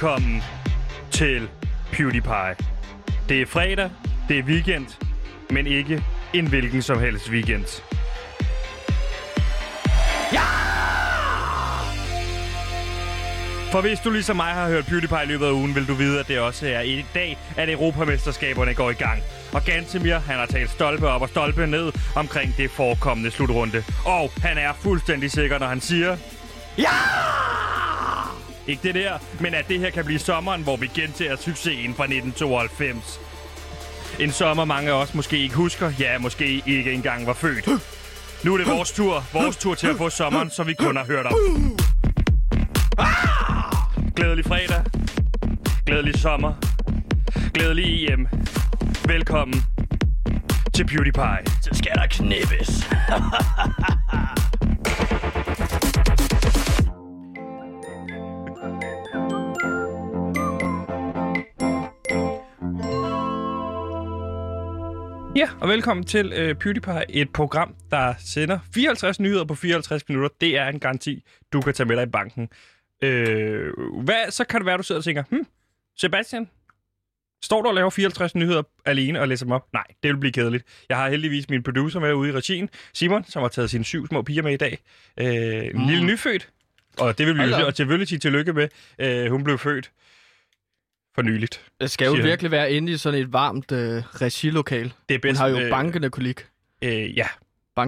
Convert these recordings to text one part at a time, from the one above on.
Velkommen til PewDiePie. Det er fredag, det er weekend, men ikke en hvilken som helst weekend. Ja! For hvis du ligesom mig har hørt PewDiePie i løbet af ugen, vil du vide, at det også er i dag, at Europamesterskaberne går i gang. Og Gantemir, han har talt stolpe op og stolpe ned omkring det forekommende slutrunde. Og han er fuldstændig sikker, når han siger... Ja! Ikke det der, men at det her kan blive sommeren, hvor vi gentager succesen fra 1992. En sommer, mange af os måske ikke husker, ja, måske ikke engang var født. Nu er det vores tur, vores tur til at få sommeren, som vi kun har hørt om. Glædelig fredag. Glædelig sommer. Glædelig EM. Velkommen til PewDiePie. Så skal der knippes. Ja, og velkommen til øh, PewDiePie, et program, der sender 54 nyheder på 54 minutter. Det er en garanti, du kan tage med dig i banken. Øh, hvad, så kan det være, du sidder og tænker, hm, Sebastian, står du og laver 54 nyheder alene og læser dem op? Nej, det vil blive kedeligt. Jeg har heldigvis min producer med ude i regien, Simon, som har taget sine syv små piger med i dag. Øh, en mm. lille nyfødt, og det vil vi jo og selvfølgelig sige tillykke med. Øh, hun blev født for nyligt. Det skal jo han. virkelig være inde i sådan et varmt øh, regilokal. Det er bedst, har jo øh, bankende kolik. Øh, ja,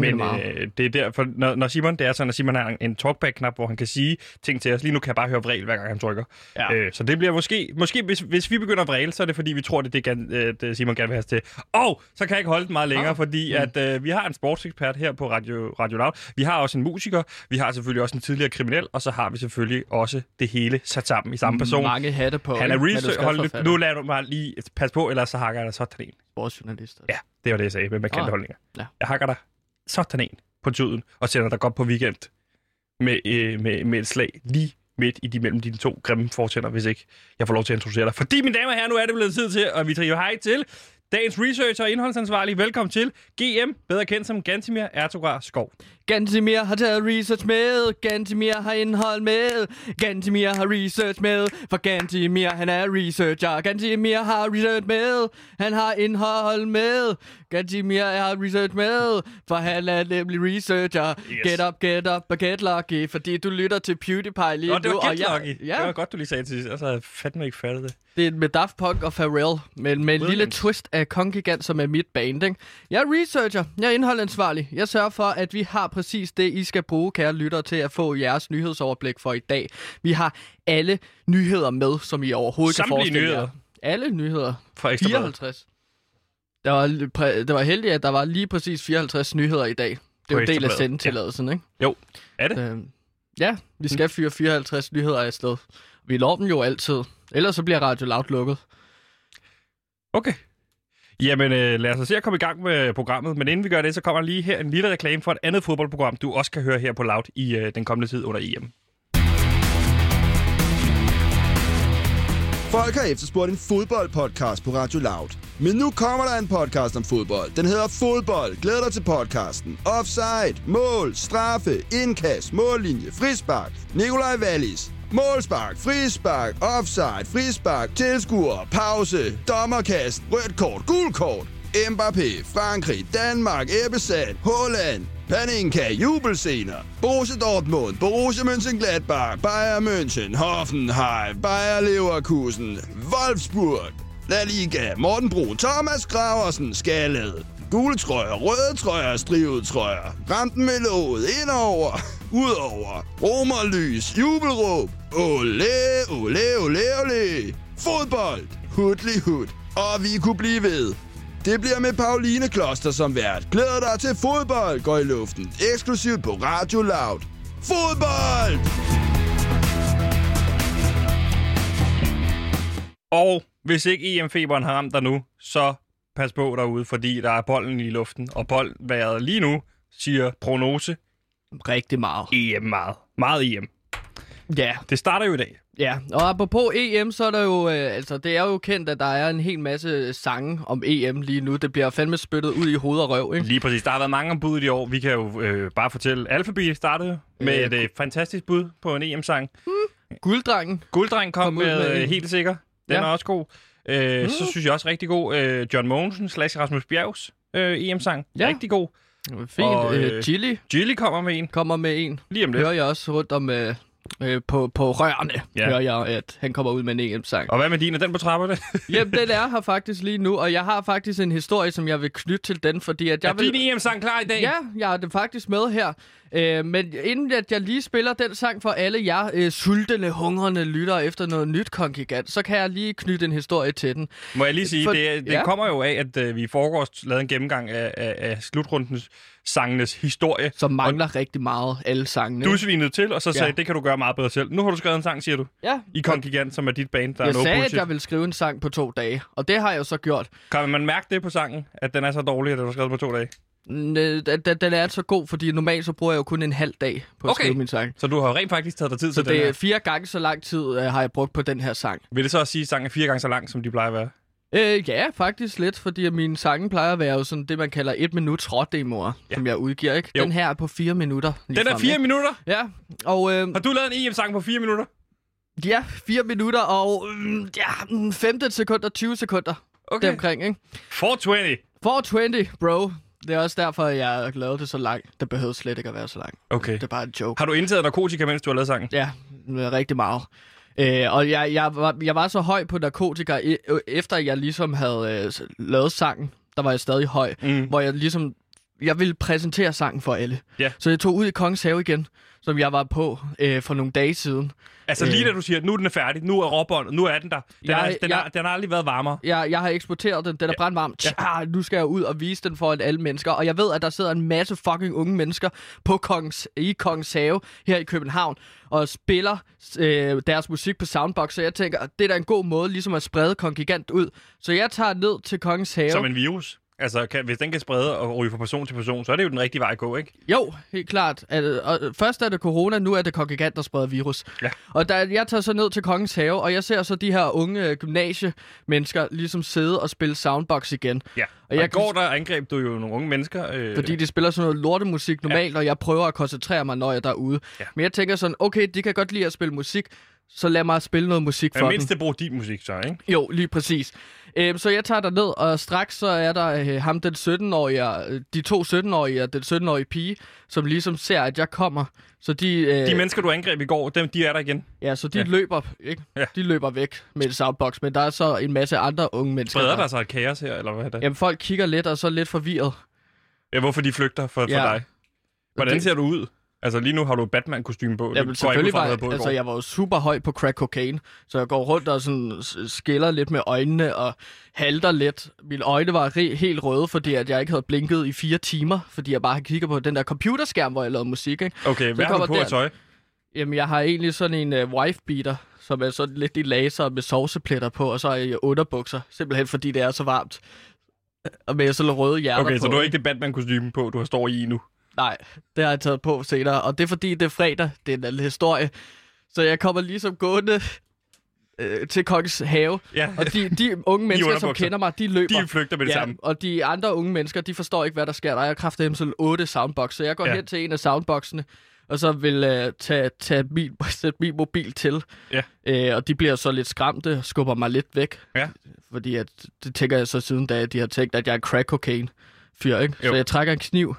Bankende Men øh, det er derfor, når, når Simon, det er sådan, at Simon har en talkback-knap, hvor han kan sige ting til os. Lige nu kan jeg bare høre vrel, hver gang han trykker. Ja. Øh, så det bliver måske, måske hvis, hvis vi begynder at vrele, så er det fordi, vi tror, det er det, øh, det Simon gerne vil have til. Og så kan jeg ikke holde det meget længere, Ah. fordi Mm. at øh, vi har en sportsekspert her på Radio, Radio Loud. Vi har også en musiker, vi har selvfølgelig også en tidligere kriminel, og så har vi selvfølgelig også det hele sat sammen i samme person. Mange hatte på. Han er research... Hold, nu, lader du mig lige passe på, ellers så hakker jeg dig sådan en. Sportsjournalist. Ja, det var det, jeg sagde med markante Ah. holdninger. Ja. Jeg hakker dig sådan en på tuden og sender dig godt på weekend med, øh, med, med et slag lige midt i de mellem dine to grimme fortænder, hvis ikke jeg får lov til at introducere dig. Fordi, mine damer og herrer, nu er det blevet tid til, og vi tager hej til dagens researcher og indholdsansvarlig. Velkommen til GM, bedre kendt som Gantimir Ertogar Skov. Gantimir har taget research med. Gantimir har indhold med. Gantimir har research med. For Gantimir, han er researcher. Gantimir har research med. Han har indhold med. Gantimir har research med. For han er nemlig researcher. Yes. Get up, get up og get lucky. Fordi du lytter til PewDiePie lige Nå, det nu. var og Get jeg- Lucky. Ja, Det var godt, du lige sagde til sidst. Altså, jeg fandme ikke fattet det. Det er med Daft Punk og Pharrell, men med en lille twist af Kongigant, som er mit band. Ikke? Jeg er researcher, jeg er indholdansvarlig. Jeg sørger for, at vi har præcis det, I skal bruge, kære lyttere, til at få jeres nyhedsoverblik for i dag. Vi har alle nyheder med, som I overhovedet Samtlige kan forestille nyheder? jer. Alle nyheder. Ekstra 54. Det var, det var heldigt, at der var lige præcis 54 nyheder i dag. Det er jo en del af sendetilladelsen, ikke? Jo, er det? Øhm, ja, vi skal fyre 54 nyheder afsted. Vi når dem jo altid. Ellers så bliver Radio Loud lukket. Okay. Jamen, øh, lad os se at komme i gang med programmet. Men inden vi gør det, så kommer lige her en lille reklame for et andet fodboldprogram, du også kan høre her på Loud i øh, den kommende tid under EM. Folk har efterspurgt en fodboldpodcast på Radio Loud. Men nu kommer der en podcast om fodbold. Den hedder Fodbold. Glæd dig til podcasten. Offside, mål, straffe, indkast, mållinje, frispark. Nikolaj Wallis. Målspark, frispark, offside, frispark, tilskuer, pause, dommerkast, rødt kort, gul kort. Mbappé, Frankrig, Danmark, Ebbesand, Holland, Paninka, jubelscener. Borussia Dortmund, Borussia Mönchengladbach, Bayern München, Hoffenheim, Bayer Leverkusen, Wolfsburg, La Liga, Morten Brun, Thomas Graversen, Skallet. Gule trøjer, røde trøjer, strivet trøjer. Ramten med låget, indover, udover. Romerlys, jubelråb. Ole, ole, ole, ole. Fodbold, hudli hud. Og vi kunne blive ved. Det bliver med Pauline Kloster som vært. Glæder dig til fodbold går i luften. Eksklusivt på Radio Loud. Fodbold! Og hvis ikke EM-feberen har ramt dig nu, så pas på derude, fordi der er bolden i luften. Og boldværet lige nu siger prognose Rigtig meget. EM meget. Meget EM. Ja, Det starter jo i dag. ja. Og apropos EM, så er der jo, øh, altså det er jo kendt, at der er en hel masse sange om EM lige nu. Det bliver fandme spyttet ud i hoved og røv, ikke? Lige præcis. Der har været mange bud i år. Vi kan jo øh, bare fortælle. Alphabet startede med Øh, et øh, fantastisk bud på en EM-sang. Mm. Gulddrengen. Gulddreng kom, Kom med, med en. helt sikker. Den Ja. er også god. Øh, Mm. Så synes jeg også rigtig god øh, John Mogensen slash Rasmus Bjergs øh, EM-sang. Ja. Rigtig god. Fint. Og, øh, øh, Chili Gilly kommer med en kommer med en. lige om lidt. Hører jeg også rundt om øh, øh, på, på rørene, Ja. hører jeg, at han kommer ud med en EM-sang. Og hvad med din? Er den på trapperne? Jamen, den er her faktisk lige nu, og jeg har faktisk en historie, som jeg vil knytte til den, fordi at jeg er vil... din EM-sang klar i dag? Ja, jeg har det faktisk med her. Øh, men inden at jeg lige spiller den sang for alle jer øh, sultne, hungrende lyttere efter noget nyt kongigant, så kan jeg lige knytte en historie til den. Må jeg lige sige, For- det, det ja. kommer jo af, at øh, vi i forgårs lavede en gennemgang af, af, af slutrundens sangenes historie. Som mangler og rigtig meget, alle sangene. Du svinede til, og så sagde, Ja. det kan du gøre meget bedre selv. Nu har du skrevet en sang, siger du, Ja, i Kongigant, som er dit band, der jeg er no sagde, bullshit. at jeg ville skrive en sang på to dage, og det har jeg jo så gjort. Kan man mærke det på sangen, at den er så dårlig, at du har skrevet på to dage? Den, den- den er så god, fordi normalt så bruger jeg jo kun en halv dag på at Okay. skrive min sang. Så du har rent faktisk taget dig tid Så til den det her. er fire gange så lang tid, øh, har jeg brugt på den her sang. Vil det så også sige, at sangen er fire gange så lang, som de plejer at være? Øh, ja, faktisk lidt, fordi mine sange plejer at være jo sådan det, man kalder et minuts rådemoer, Ja. som jeg udgiver, ikke? Jo. Den her er på fire minutter. Den er fire minutter. Ja, og øh, Har du lavet en EM-sang på fire minutter? ja, fire minutter og mm, ja, mm, 15 sekunder, 20 sekunder okay. deromkring, ikke? 420. 420, bro. Det er også derfor, jeg lavet det så langt. Det behøver slet ikke at være så langt. Okay. Det er bare en joke. Har du indtaget narkotika, mens du har lavet sangen? Ja, øh, rigtig meget. Øh, og jeg, jeg, var, jeg var så høj på narkotika, e- efter jeg ligesom havde øh, lavet sangen, der var jeg stadig høj, Mm. hvor jeg ligesom, jeg ville præsentere sangen for alle. Ja. Så jeg tog ud i Kongens Have igen, som jeg var på øh, for nogle dage siden. Altså lige da du siger, at nu den er færdig, nu er råbåndet, nu er den der. Den, Jeg- er, den, jeg- har, den har aldrig været varmere. Jeg, jeg har eksporteret den, den er Ja. brandvarm. Tja, nu skal jeg ud og vise den foran alle mennesker. Og jeg ved, at der sidder en masse fucking unge mennesker på Kongens, i Kongens Have her i København og spiller øh, deres musik på Soundbox. Så jeg tænker, at det er da en god måde ligesom at sprede Kongigant ud. Så jeg tager ned til Kongens Have. Som en virus. Altså, kan, hvis den kan sprede og ryge fra person til person, så er det jo den rigtige vej at gå, ikke? Jo, helt klart. At, og først er det corona, nu er det kongigant, der spreder virus. Ja. Og der, jeg tager så ned til Kongens Have, og jeg ser så de her unge øh, gymnasiemennesker ligesom sidde og spille Soundbox igen. Ja. Og, Og og jeg i går, der angreb du jo nogle unge mennesker. Øh, Fordi de spiller sådan noget lortemusik normalt, ja. og jeg prøver at koncentrere mig, når jeg er derude. Ja. Men jeg tænker sådan, okay, de kan godt lide at spille musik, så lad mig spille noget musik for mindst dem. det bruger din musik så, ikke? Jo, lige præcis. Øhm, så jeg tager der ned, og straks så er der øh, ham, den 17-årige, øh, de to 17-årige og den 17-årige pige, som ligesom ser, at jeg kommer. Så de, øh, De mennesker, du angreb i går, dem, de er der igen. ja, så de Ja. ja. løber, ikke? Ja. De løber væk med et soundbox, men der er så en masse andre unge mennesker. Spreder der. der sig et kaos her, eller hvad er det? Jamen, folk kigger lidt og så lidt forvirret. Ja, hvorfor de flygter for, for Ja. dig? Hvordan Det- ser du ud? Altså lige nu har du Batman-kostyme på. Jamen, Det går jeg ud selvfølgelig var på altså, jeg var jo super høj på crack cocaine, så jeg går rundt og sådan skiller lidt med øjnene og halter lidt. Mine øjne var re- helt røde, fordi at jeg ikke havde blinket i fire timer, fordi jeg bare har kigget på den der computerskærm, hvor jeg lavede musik. Ikke? Okay, hvad har du på der- tøj? Jamen, jeg har egentlig sådan en uh, wife beater, som er sådan lidt i laser med sovsepletter på, og så er jeg underbukser, simpelthen fordi det er så varmt. Og med sådan røde hjerter Okay, på. så du har ikke det Batman-kostyme på, du har står i nu. Nej, det har jeg taget på senere. Og det er fordi, det er fredag. Det er en anden historie. Så jeg kommer ligesom gående øh, til Kongens Have. Ja, Og de, de unge mennesker, som kender mig, de løber. de flygter med det ja, samme. og de andre unge mennesker, de forstår ikke, hvad der sker. Der er kraftigt sådan otte soundbox, så jeg går Ja. hen til en af soundboxene, og så vil øh, tage, tage min, sætte min mobil til. Ja. Øh, og de bliver så lidt skræmte og skubber mig lidt væk. Ja. Fordi at, det tænker jeg så siden, da de har tænkt, at jeg er crack cocaine fyr, ikke? Jo. Så jeg trækker en kniv,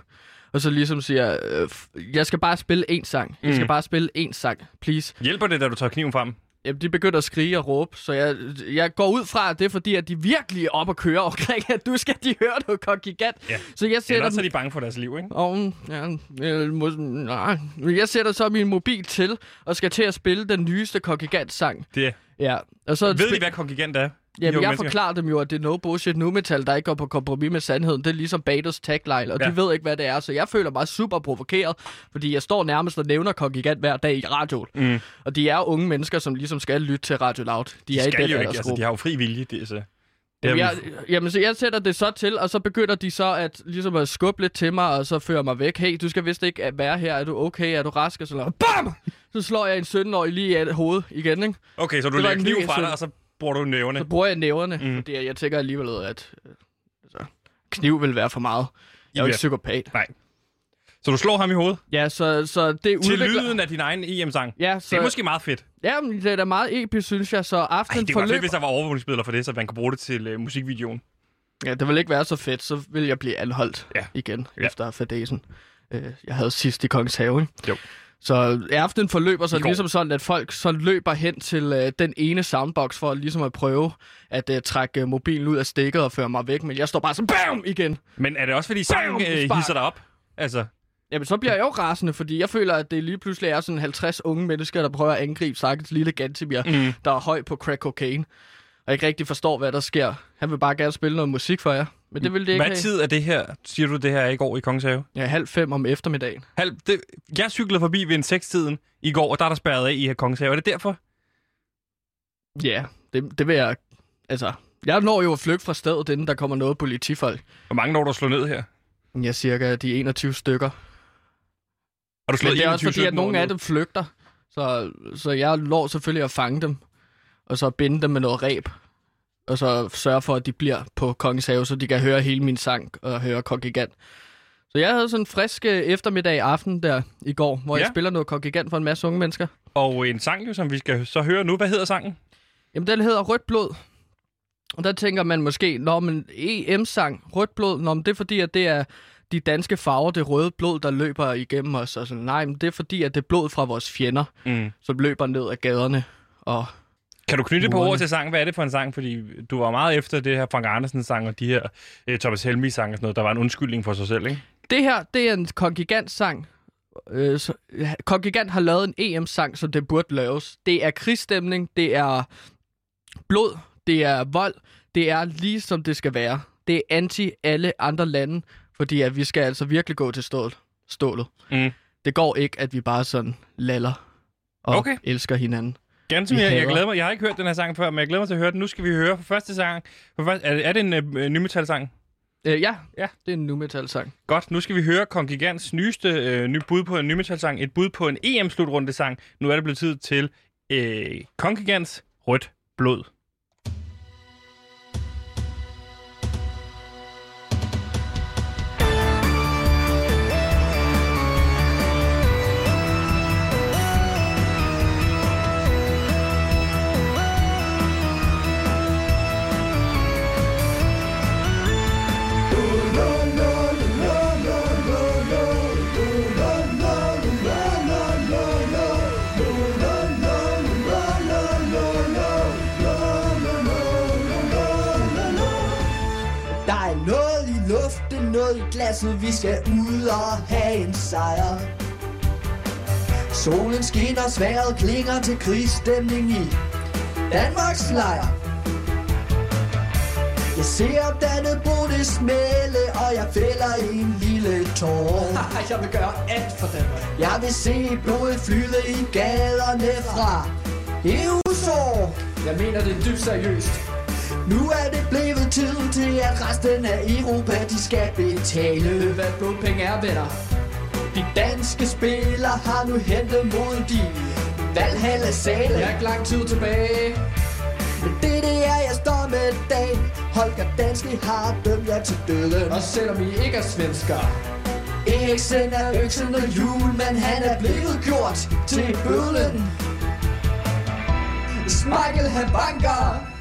og så ligesom siger, øh, jeg skal bare spille én sang. Jeg skal Mm. bare spille én sang, please. Hjælper det, da du tager kniven frem? Jamen, de begynder at skrige og råbe, så jeg, jeg går ud fra, at det er fordi, at de virkelig er op at køre omkring, at du skal de høre noget kongigant. Ja. Så jeg sætter Ellers er de bange for deres liv, ikke? og, ja, øh, må, nej. Jeg sætter så min mobil til, og skal til at spille den nyeste kongigant-sang. Det. Ja, og så... Ved de, hvad kongigant er? Jamen, jeg mennesker? forklarer dem jo, at det er no bullshit nu metal, der ikke går på kompromis med sandheden. Det er ligesom Bados tagline, og Ja. de ved ikke, hvad det er. Så jeg føler mig super provokeret, fordi jeg står nærmest og nævner kongigant hver dag i radioen. Mm. Og de er unge mennesker, som ligesom skal lytte til Radio Loud. De, De er i skal den jo ikke, altså, de har jo fri vilje, det er så. Jamen, jeg, jamen, så jeg sætter det så til, og så begynder de så at, ligesom at skubbe lidt til mig, og så fører mig væk. Hey, du skal vist ikke være her. Er du okay? Er du rask? Og så BAM! Så slår jeg en 17-årig lige i hovedet igen, ikke? Okay, så du lægger kniven fra dig, og så bruger du nævne. Så bruger jeg næverne, Mm. fordi jeg tænker alligevel, at øh, altså, kniv vil være for meget. Jeg er jo ikke psykopat. Så du slår ham i hovedet? Ja, så, så det Til udvikler... lyden af din egen EM-sang? Ja, Det så... er måske meget fedt. Ja, men det er da meget episk, synes jeg. Så Ej, aftenen det forløb... fedt, hvis der var overvågningsbilleder for det, så man kan bruge det til uh, musikvideoen. Ja, det vil ikke være så fedt, så vil jeg blive anholdt Ja. igen Ja. efter fadesen. Øh, jeg havde sidst i Kongens Have, ikke? Jo. Så aftenen forløber går. ligesom sådan, at folk så løber hen til øh, den ene soundbox for ligesom at prøve at øh, trække øh, mobilen ud af stikket og føre mig væk. Men jeg står bare så BAM! igen. Men er det også, fordi sangen øh, hisser dig op? Altså, Jamen, så bliver jeg jo rasende, fordi jeg føler, at det lige pludselig er sådan 50 unge mennesker, der prøver at angribe Sakkens lille Gantimir, Mm. der er høj på crack cocaine, og ikke rigtig forstår, hvad der sker. Han vil bare gerne spille noget musik for jer, men det vil det ikke hvad have. tid er det her? Siger du, det her er i går i Kongens Have? Ja, halv fem om eftermiddagen. Halv, det, jeg cyklede forbi ved en sekstiden i går, og der er der spærret af i Kongens Have. Er det derfor? Ja, det, det vil jeg... Altså, jeg når jo at flygte fra stedet, inden der kommer noget politifolk. Hvor mange når du slå ned her? Er cirka de 21 stykker. Har du slået Men det er også 21, fordi, at 17 nogle af dem flygter. Så, så jeg lår selvfølgelig at fange dem. Og så binde dem med noget ræb. Og så sørge for, at de bliver på Kongens Have, så de kan høre hele min sang og høre Kongigant. Så jeg havde sådan en frisk øh, eftermiddag aften der i går, hvor Ja. jeg spiller noget Kongigant for en masse unge mennesker. Og en sang, jo, som vi skal så høre nu. Hvad hedder sangen? Jamen, den hedder Rødt Blod. Og der tænker man måske, når man EM-sang, Rødt Blod, når det er fordi, at det er de danske farver, det røde blod, der løber igennem os. Og sådan, nej, men det er fordi, at det er blod fra vores fjender, Mm. som løber ned ad gaderne. Og Kan du knytte på ord til sangen? Hvad er det for en sang? Fordi du var meget efter det her Frank Andersen sang og de her eh, Thomas Helmi sang og sådan noget. Der var en undskyldning for sig selv, ikke? det her, det er en Kongigant-sang. Øh, så, Kongigant har lavet en EM-sang, som det burde laves. Det er krigsstemning, det er blod, det er vold, det er lige som det skal være. Det er anti alle andre lande, fordi at vi skal altså virkelig gå til stål, stålet. Mm. Det går ikke, at vi bare sådan laller og Okay. elsker hinanden. Ganske mere. Jeg glæder mig. Jeg har ikke hørt den her sang før, men jeg glæder mig til at høre den. Nu skal vi høre for første sang. For første, er, det- er det en uh, nymetal-sang? Øh, ja, Ja. det er en nu metal-sang. Godt, nu skal vi høre Kong Gigants nyeste øh, ny bud på en nymetal-sang. Et bud på en EM-slutrunde-sang. Nu er det blevet tid til øh, Kong Gigants Rødt Blod. Glasset, vi skal ud og have en sejr. Solen skinner, sværet klinger til krigsstemning i Danmarks lejr. Jeg ser Dannebro det smelle, og jeg fælder en lille tår. Jeg vil gøre alt for Danmark. Jeg vil se blodet flyde i gaderne fra EU-sår. Jeg mener det dybt seriøst. Nu er det blevet tid til, at resten af Europa, de skal betale. Hvad blodpenge er, venner. De danske spillere har nu hentet mod de Valhalla sale. Jeg er ikke lang tid tilbage. Men det er det her, jeg står med dag. Holger Danske har dømt jer til døden. Også selvom I ikke er svensker. Eriksen er øksen og jul, men han er blevet gjort til bødlen. Michael han banker.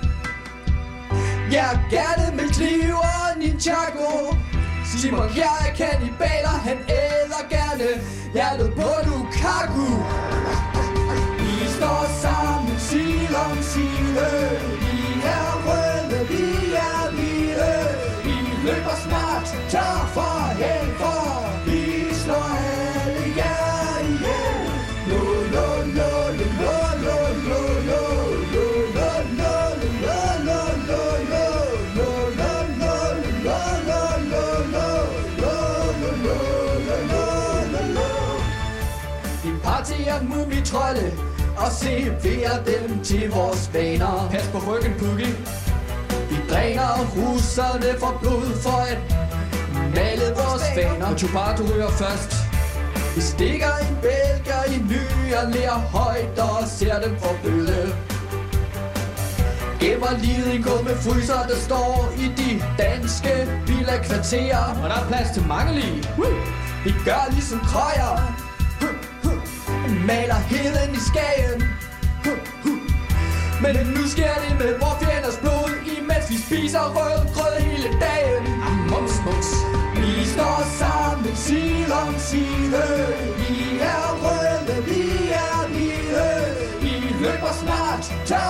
Jeg er gerne med kniv og Ninjago. Simon jeg er kannibaler, han æder gerne hjertet på Lukaku. Vi står sammen side om side. Vi er røde, vi er hvide. Vi løber snart tør for helvede mumitrolde og serverer dem til vores vaner. Pas på ryggen, Pukki. Vi dræner russerne for blod for at male vores faner. Og Chubar, du ryger først. Vi stikker en bælger i ny og lærer højt og ser dem forbøde. Gemmer livet i en kumme fryser, der står i de danske villa kvarterer. Og der er plads til mange lige. Vi gør ligesom krøjer Maler heden i skagen. Men nu sker det med vores fjenders blod Imens vi spiser rød grød hele dagen. Ah, Mums, mums. Vi står sammen side om side Vi er røde, vi er hvide Vi løber snart tør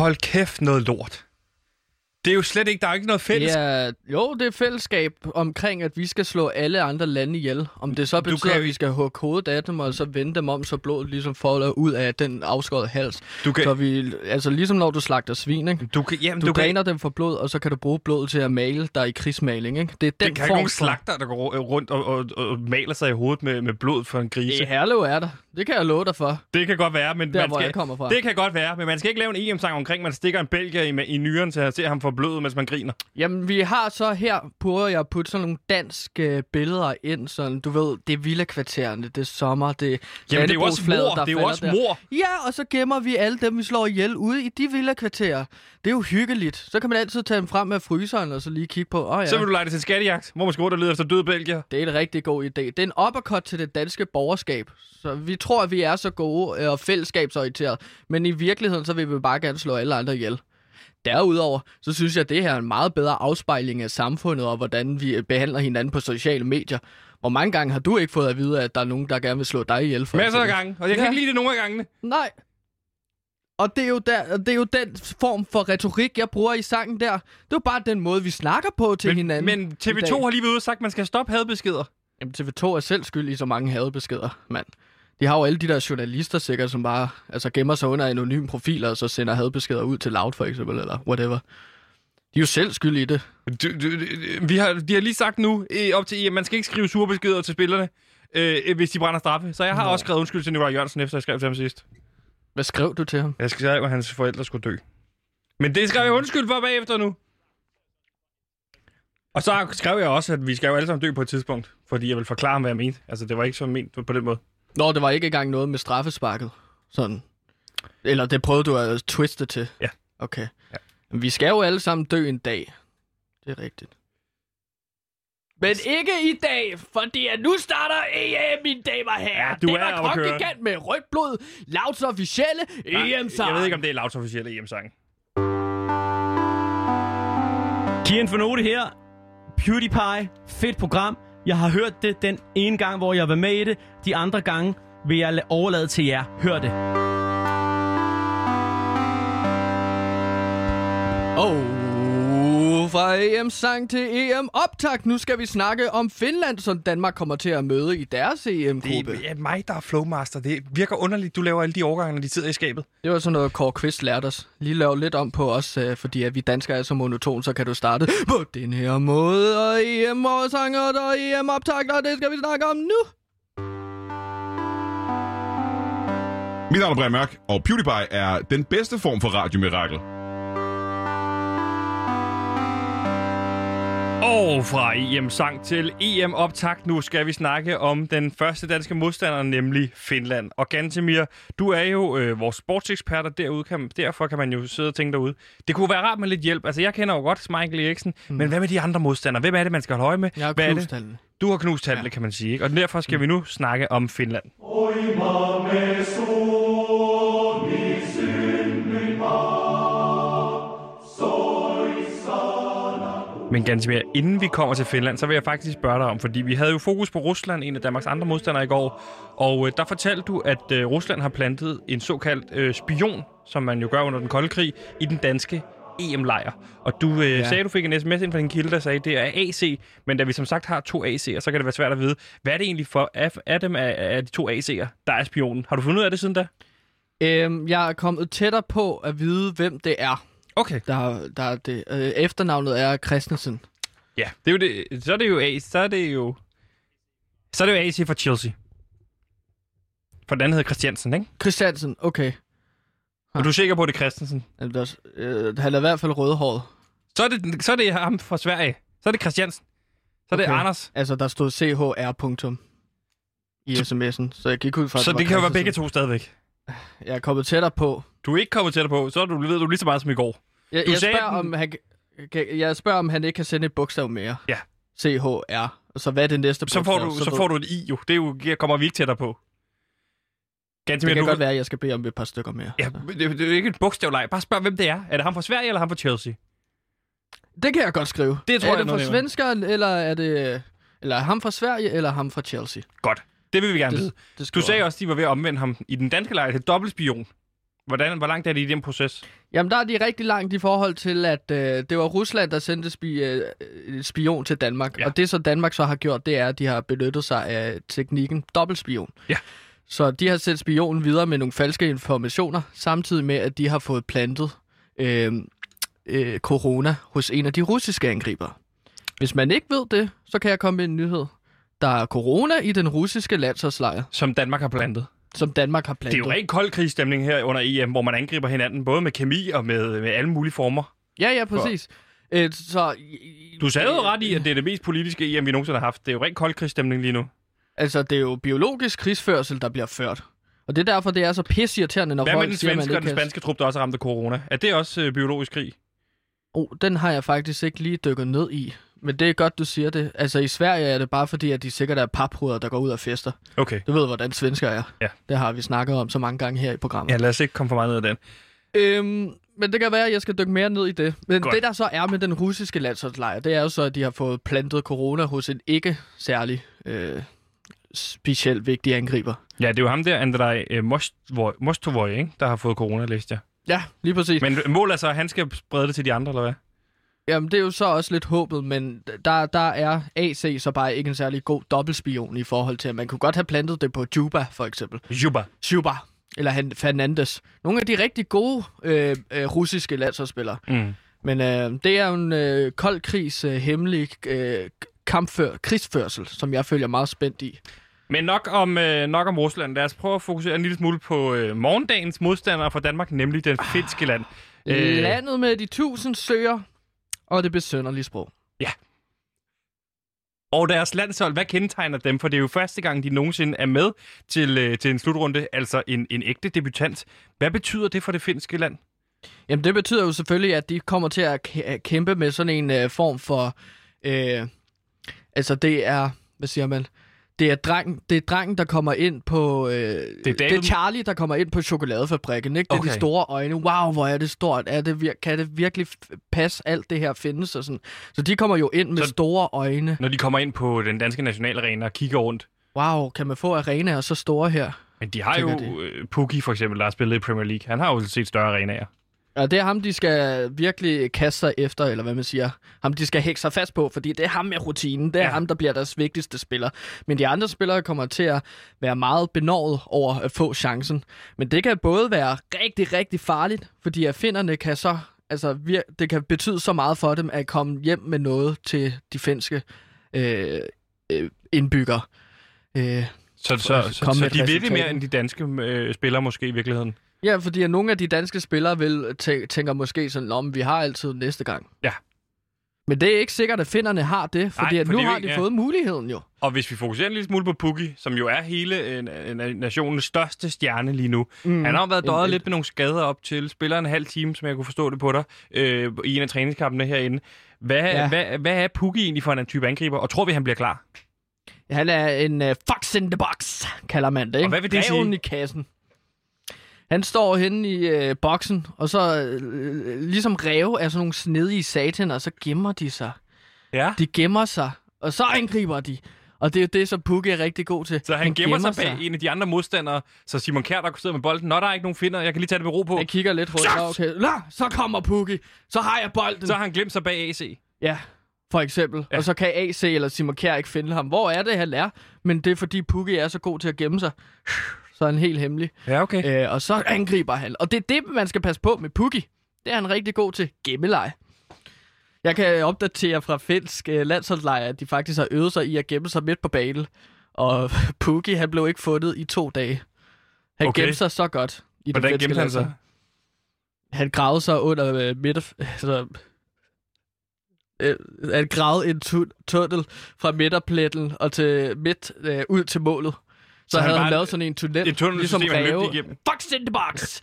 Hold kæft, noget lort. Det er jo slet ikke, der er ikke noget fælles. Ja, jo, det er fællesskab omkring, at vi skal slå alle andre lande ihjel. Om det så betyder, kan- at vi skal hugge hovedet af dem, og så vende dem om, så blodet ligesom folder ud af den afskårede hals. Du kan- Så vi, altså ligesom når du slagter svin, ikke? Du kan, jamen, Du, du, du kan, dræner dem for blod, og så kan du bruge blodet til at male dig i krigsmaling, ikke? Det er den det kan ikke form nogen for... slagter, der går rundt og, og, og maler sig i hovedet med, med blod for en grise. I Herlev er der. Det kan jeg love dig for. Det kan godt være, men Der, man hvor skal, jeg kommer fra. Det kan godt være, men man skal ikke lave en EM-sang omkring, man stikker en belgier i, i nyren til at se ham få blod, mens man griner. Jamen, vi har så her, prøver jeg at putte sådan nogle danske billeder ind, sådan, du ved, det er villa-kvartererne, det er sommer, det er Jamen, det er jo også mor. der Det er jo også der. mor. Ja, og så gemmer vi alle dem, vi slår ihjel ude i de villa-kvarterer. Det er jo hyggeligt. Så kan man altid tage dem frem med fryseren, og så lige kigge på, åh oh, ja, Så vil du lege det til skattejagt, hvor man skal rundt og lede efter døde belgier. det er en rigtig god idé. Det er en uppercut til det danske borgerskab. Så vi tror, at vi er så gode øh, og fællesskabsorienterede, men i virkeligheden, så vil vi bare gerne slå alle andre ihjel. Derudover, så synes jeg, at det her er en meget bedre afspejling af samfundet, og hvordan vi øh, behandler hinanden på sociale medier. Hvor mange gange har du ikke fået at vide, at der er nogen, der gerne vil slå dig ihjel? For Masser af gange, og jeg kan Ja. ikke lide det nogle af gangene. Nej. Og det er, jo der, det er jo den form for retorik, jeg bruger i sangen der. Det er jo bare den måde, vi snakker på til Men, hinanden. men i TV2 dag. har lige og sagt, at man skal stoppe hadbeskeder. Jamen, TV2 er selv skyld i så mange hadebeskeder, mand. De har jo alle de der journalister sikkert, som bare altså, gemmer sig under anonyme profiler, og så sender hadbeskeder ud til Loud for eksempel, eller whatever. De er jo selv skyld i det. Du, du, vi har, de har lige sagt nu, øh, op til, at man skal ikke skrive sure beskeder til spillerne, øh, hvis de brænder straffe. Så jeg har Nå. også skrevet undskyld til Nikolaj Jørgensen, efter jeg skrev til ham sidst. Hvad skrev du til ham? Jeg sige, at hans forældre skulle dø. Men det skrev jeg undskyld for bagefter nu. Og så skrev jeg også, at vi skal jo alle sammen dø på et tidspunkt, fordi jeg vil forklare ham, hvad jeg mente. Altså, det var ikke så ment på den måde. Nå, det var ikke engang noget med straffesparket. Sådan. Eller det prøvede du at twiste til. Ja. Okay. Ja. Men vi skal jo alle sammen dø en dag. Det er rigtigt. Men ikke i dag, fordi at nu starter EM, mine damer og herrer. Ja, du det er. Kongregant med rødt blod, Louds officielle EM-sang. Jeg ved ikke, om det er Lauts officielle EM-sang. Kian Fornote her. PewDiePie. Fedt program. Jeg har hørt det den ene gang, hvor jeg var med i det. De andre gange vil jeg overlade til jer. Hør det. Oh fra EM-sang til EM-optakt. Nu skal vi snakke om Finland, som Danmark kommer til at møde i deres EM-gruppe. Det er mig, der er flowmaster. Det virker underligt, du laver alle de overgange, når de sidder i skabet. Det var sådan noget, Kåre Kvist lærte os. Lige lave lidt om på os, øh, fordi at vi danskere er så monoton, så kan du starte på den her måde. Og EM og sanger og EM optakt, og det skal vi snakke om nu. Mit navn er Brian Mørk, og PewDiePie er den bedste form for radiomirakel. Og fra EM-sang til EM-optakt nu skal vi snakke om den første danske modstander, nemlig Finland. Og Gantemir, du er jo øh, vores sportsekspert, og derude kan, derfor kan man jo sidde og tænke derude. Det kunne være rart med lidt hjælp. Altså, jeg kender jo godt Michael Eriksen, mm. men hvad med de andre modstandere? Hvem er det, man skal holde øje med? Jeg har Hvad er knust. Du har knust ja. kan man sige. Ikke? Og derfor skal mm. vi nu snakke om Finland. Men ganske mere, inden vi kommer til Finland, så vil jeg faktisk spørge dig om, fordi vi havde jo fokus på Rusland, en af Danmarks andre modstandere i går, og øh, der fortalte du, at øh, Rusland har plantet en såkaldt øh, spion, som man jo gør under den kolde krig, i den danske EM-lejr. Og du øh, ja. sagde, at du fik en sms ind fra din kilde, der sagde, at det er AC, men da vi som sagt har to AC'er, så kan det være svært at vide, hvad er det egentlig for af, af dem af, af de to AC'er, der er spionen? Har du fundet ud af det siden da? Øhm, jeg er kommet tættere på at vide, hvem det er, Okay. der, der er det. Øh, efternavnet er Christensen. Ja, det er jo det. Så er det jo AC, så er det jo... Så er det jo AC for Chelsea. For den anden hedder Christiansen, ikke? Christiansen, okay. Og du er sikker på, at det er Christensen? Altså, øh, han er i hvert fald rødhåret. Så er det, så er det ham fra Sverige. Så er det Christiansen. Så er det Okay. Anders. Altså, der stod CHR punktum i sms'en, så jeg gik ud fra, Så var det kan jo være begge to stadigvæk. Jeg er kommet tættere på. Du er ikke kommet tættere på, så er du, ved du lige så meget som i går. Jeg, Du jeg, sagde, spørger, den- om han, kan, jeg spørger, om han ikke kan sende et bogstav mere. Ja. CHR. Så hvad er det næste Så får, bogstav? du, så får du et i jo. Det er jo, kommer vi ikke tættere på. Ganske Det kan du, godt være, at jeg skal bede om et par stykker mere. Ja, det, det er jo ikke et bogstavleg. Bare spørg, hvem det er. Er det ham fra Sverige, eller ham fra Chelsea? Det kan jeg godt skrive. Det tror er jeg, det fra det er. svenskeren, eller er det... Eller er ham fra Sverige, eller ham fra Chelsea? Godt. Det vil vi gerne vide. Det, det Du sagde jeg. også, at de var ved at omvende ham i den danske lejr til dobbeltspion. Hvordan, hvor langt er det i den proces? Jamen, der er de rigtig langt i forhold til, at øh, det var Rusland, der sendte spi, øh, øh, spion til Danmark. Ja. Og det, så Danmark så har gjort, det er, at de har benyttet sig af teknikken dobbeltspion. Ja. Så de har sendt spionen videre med nogle falske informationer, samtidig med, at de har fået plantet øh, øh, corona hos en af de russiske angribere. Hvis man ikke ved det, så kan jeg komme med en nyhed. Der er corona i den russiske landsholdslejr, Som Danmark har plantet. Som Danmark har Det plantet. er jo rent kold krigsstemning her under EM, hvor man angriber hinanden, både med kemi og med, med alle mulige former. Ja, ja, præcis. Øh, så, Du sagde jo ret i, at det er det mest politiske EM, vi nogensinde har haft. Det er jo rent kold krigsstemning lige nu. Altså, det er jo biologisk krigsførsel, der bliver ført. Og det er derfor, det er så pisseirriterende, når Hvad med folk den siger, man svenske og den spanske trup, der også ramt af corona? Er det også øh, biologisk krig? Oh, den har jeg faktisk ikke lige dykket ned i. Men det er godt, du siger det. Altså, i Sverige er det bare fordi, at de sikkert er papruder, der går ud og fester. Okay. Du ved, hvordan svensker er. Ja. Det har vi snakket om så mange gange her i programmet. Ja, lad os ikke komme for meget ned af den. Øhm, men det kan være, at jeg skal dykke mere ned i det. Men Godt. det, der så er med den russiske landsholdslejr, det er jo så, at de har fået plantet corona hos en ikke særlig øh, specielt vigtig angriber. Ja, det er jo ham der, Andrej øh, Mostovoj, Mostovoj, ikke? der har fået corona, læste jeg. Ja, lige præcis. Men målet er så, at han skal sprede det til de andre, eller hvad? Jamen, det er jo så også lidt håbet, men der, der er AC så bare ikke en særlig god dobbeltspion i forhold til, at man kunne godt have plantet det på Juba, for eksempel. Juba. Juba, eller Fernandes. Nogle af de rigtig gode øh, øh, russiske landsholdsspillere. Mm. Men øh, det er jo en øh, kold krigs øh, hemmelig øh, kampfør, krigsførsel, som jeg følger meget spændt i. Men nok om, øh, nok om Rusland. Lad os prøve at fokusere en lille smule på øh, morgendagens modstandere fra Danmark, nemlig den finske land. Øh. Landet med de tusind søer og det besønderlige sprog. Og deres landshold, hvad kendetegner dem? For det er jo første gang, de nogensinde er med til, øh, til en slutrunde, altså en, en ægte debutant. Hvad betyder det for det finske land? Jamen, det betyder jo selvfølgelig, at de kommer til at kæ- kæmpe med sådan en øh, form for... Øh, altså, det er... Hvad siger man? Det er, dreng, det er drengen, der kommer ind på... Øh, det, David- det er Charlie, der kommer ind på chokoladefabrikken, ikke? Det er Okay. de store øjne. Wow, hvor er det stort. Er det vir- kan det virkelig passe, alt det her findes? Og sådan. Så de kommer jo ind med Så- store øjne. Når de kommer ind på den danske nationalarena og kigger rundt. Wow, kan man få arenaer så store her? Men de har jo øh, Pukki for eksempel, der har spillet i Premier League. Han har jo set større arenaer. Ja, det er ham, de skal virkelig kaste sig efter, eller hvad man siger. Ham, de skal hække sig fast på, fordi det er ham med rutinen. Det er Ja. ham, der bliver deres vigtigste spiller. Men de andre spillere kommer til at være meget benådet over at få chancen. Men det kan både være rigtig, rigtig farligt, fordi at finderne kan så... Altså, det kan betyde så meget for dem at komme hjem med noget til de finske øh, øh, indbyggere. Øh, Så, så, så, så de det resultat. mere end de danske øh, spillere måske i virkeligheden. Ja, fordi nogle af de danske spillere vil tæ- tænker måske sådan, om vi har altid næste gang. Ja. Men det er ikke sikkert, at finderne har det, fordi Nej, at for nu jo har de ja. fået muligheden jo. Og hvis vi fokuserer en lille smule på Pukki, som jo er hele øh, nationens største stjerne lige nu. Mm. Han har været døjet En- lidt med nogle skader op til. Spiller en halv time, som jeg kunne forstå det på dig, øh, i en af træningskampene herinde. Hvad, ja. Hvad, hvad er Pukki egentlig for en type angriber? Og tror vi, han bliver klar? Han er en uh, fox in the box, kalder man det. Ikke? Og hvad vil det Greven sige? i kassen. Han står henne i uh, boksen, og så uh, ligesom ræve er sådan nogle snedige sataner, og så gemmer de sig. Ja. De gemmer sig, og så angriber de. Og det er jo det, som Pukki er rigtig god til. Så han, gemmer, sig bag en af de andre modstandere, så Simon Kjær, der sidder med bolden. Nå, der er ikke nogen finder. Jeg kan lige tage det med ro på. Han kigger lidt rundt. Nå, okay. Nå, så kommer Pukki. Så har jeg bolden. Så har han glemt sig bag AC. Ja, for eksempel. Ja. Ja. Og så kan AC eller Simon Kjær ikke finde ham. Hvor er det, han er? Men det er, fordi Pukki er så god til at gemme sig. Så er han helt hemmelig. Ja, okay. Øh, og så angriber han. Og det er det, man skal passe på med Pukki. Det er han rigtig god til. Gemmeleg. Jeg kan opdatere fra finsk øh, landsholdslejr, at de faktisk har øvet sig i at gemme sig midt på banen. Og Pukki, han blev ikke fundet i to dage. Han Okay. gemte sig så godt. I Hvordan finske gemte han sig? Han gravede sig under øh, midt... Altså, øh, han gravede en tu- tunnel fra midterpletten og til midt øh, ud til målet. Så, Så så han havde han bare- lavet sådan en tunnel, Et tunnelsystem, ligesom han ræve. igennem. Fox in the box!